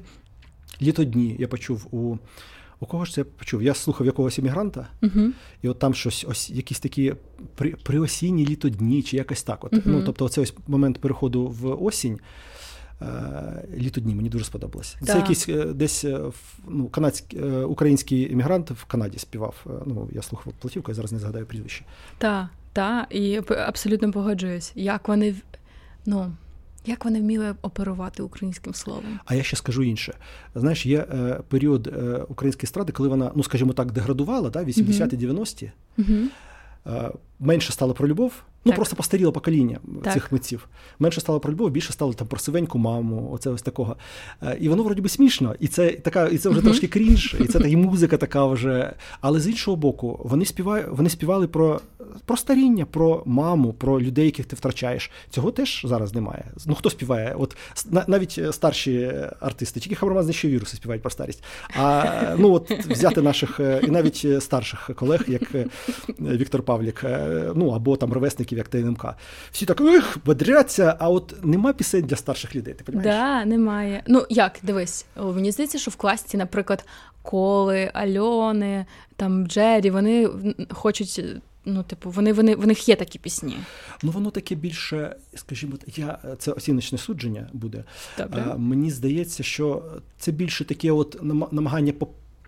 Літо дні я почув у. У кого ж це я почув? Я слухав якогось іммігранта, угу, і от там щось, ось якісь такі при, приосінні літодні, чи якось так. От. Мгм. Ну, тобто, оцей ось момент переходу в осінь. е, Літодні мені дуже сподобалось. Це якийсь е, десь е, в- ну, канадський український іммігрант в Канаді співав. Ну, я слухав платівку, я зараз не згадаю прізвище. та, та, і абсолютно погоджуюсь. Як вони, ну, як вони вміли оперувати українським словом. А я ще скажу інше. Знаєш, є е, період е, української естради, коли вона, ну скажімо так, деградувала, да, 80-ті, 90-ті. Угу. Е, менше стало про любов. Ну Так. просто постаріло покоління Так. цих митців. Менше стало про любов, більше стало там про сивеньку маму, оце ось такого. Е, І воно вроді би смішно, і це така, і це вже трошки крінж, і це та і музика така вже. Але з іншого боку, вони співають, вони співали про, про старіння, про маму, про людей, яких ти втрачаєш. Цього теж зараз немає. Ну хто співає? От навіть е, старші артисти, тільки Хабрамаз знищив віруси співають про старість. А ну от взяти наших е, і навіть е, старших колег, як е, Віктор Павлік, е, ну або там ровесників, як ТНМК. Всі так ех, бодряться, а от нема пісень для старших людей. Ти розумієш? Да, немає. Ну як, дивись, о, мені здається, що в класі, наприклад, Коли, Альони, там Джері, вони хочуть. Ну, типу, вони, вони, в них є такі пісні. Ну воно таке більше, скажімо, я це оціночне судження буде. Добре. А, мені здається, що це більше таке от нама- намагання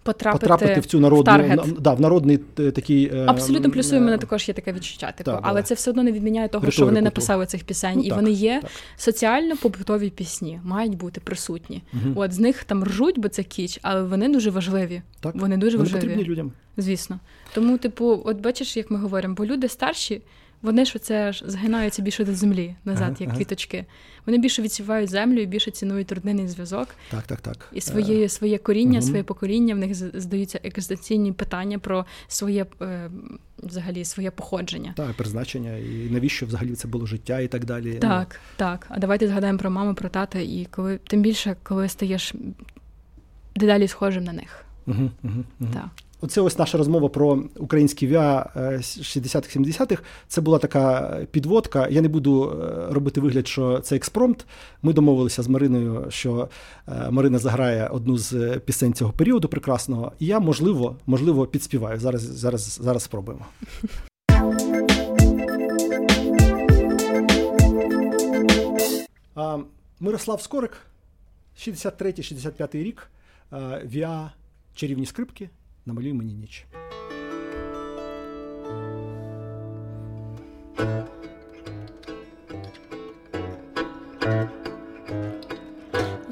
Потрапити, потрапити в цю народну таргет. на- да, в народний е, такий е, Абсолютно плюсую, в мене е, також є таке відчуття. Типу, Так, але да. це все одно не відміняє того, що вони написали цих пісень, Ну, і так, вони є так. соціально побутові пісні, мають бути присутні. Мгм. От з них там ржуть, бо це кіч, але вони дуже важливі. Так. Вони дуже Вони важливі. потрібні людям. Звісно. Тому, типу, от бачиш, як ми говоримо, бо люди старші, вони ж оце ж згинаються більше до землі назад, Ага, як ага. квіточки. Вони більше відсівають землю і більше цінують родинний зв'язок. Так, так, так. І своє, своє коріння, своє покоління, в них здаються екзистенційні питання про своє е, взагалі своє походження. Так, призначення, і навіщо взагалі це було життя і так далі. Так, так. А давайте згадаємо про маму, про тата, і коли тим більше, коли стаєш дедалі схожим на них. Угу, угу, угу. Так. Оце ось наша розмова про українські ВІА е, 60-х, 70-х. Це була така підводка. Я не буду е, робити вигляд, що це експромт. Ми домовилися з Мариною, що е, Марина заграє одну з пісень цього періоду прекрасного. І я, можливо, можливо, підспіваю. Зараз, зараз, зараз спробуємо. Мирослав Скорик, 63-65 рік. ВІА чарівні скрипки. Намалюй мені ніч.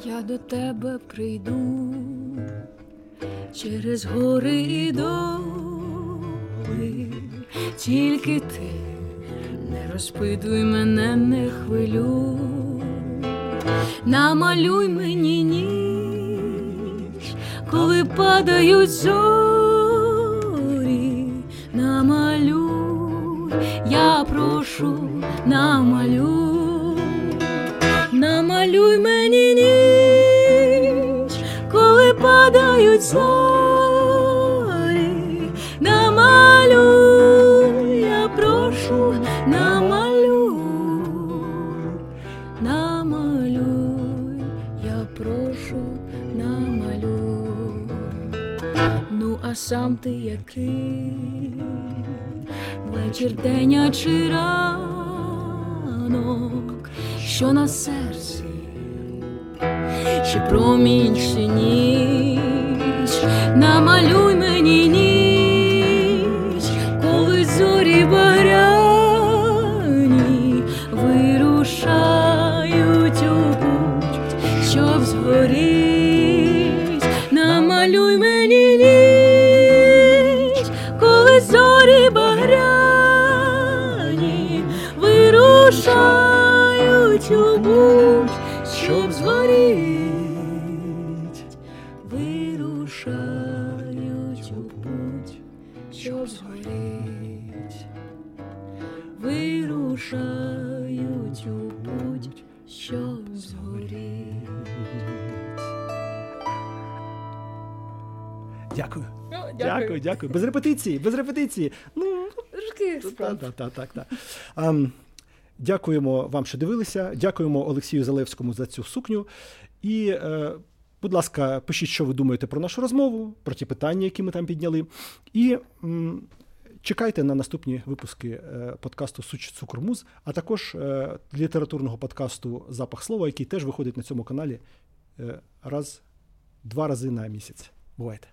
Я до тебе прийду через гори і доли, тільки ти не розпитуй мене, не хвилюй, намалюй мені ніч, коли падають зорі, намалюй, я прошу, намалюй намалюй мені ніч, коли падають зорі, сам ти який? Вечір день а чи ранок, що на серці, чи промінь, чи ніч, намалюй Дякую. Без репетиції, без репетиції. Ну, Трошки так, так, так, так, так. Ем, дякуємо вам, що дивилися. Дякуємо Олексію Залевському за цю сукню. І, е, будь ласка, пишіть, що ви думаєте про нашу розмову, про ті питання, які ми там підняли. І м, чекайте на наступні випуски е, подкасту Суч Цукрмуз, а також е, літературного подкасту Запах слова, який теж виходить на цьому каналі е, раз, два рази на місяць. Бувайте.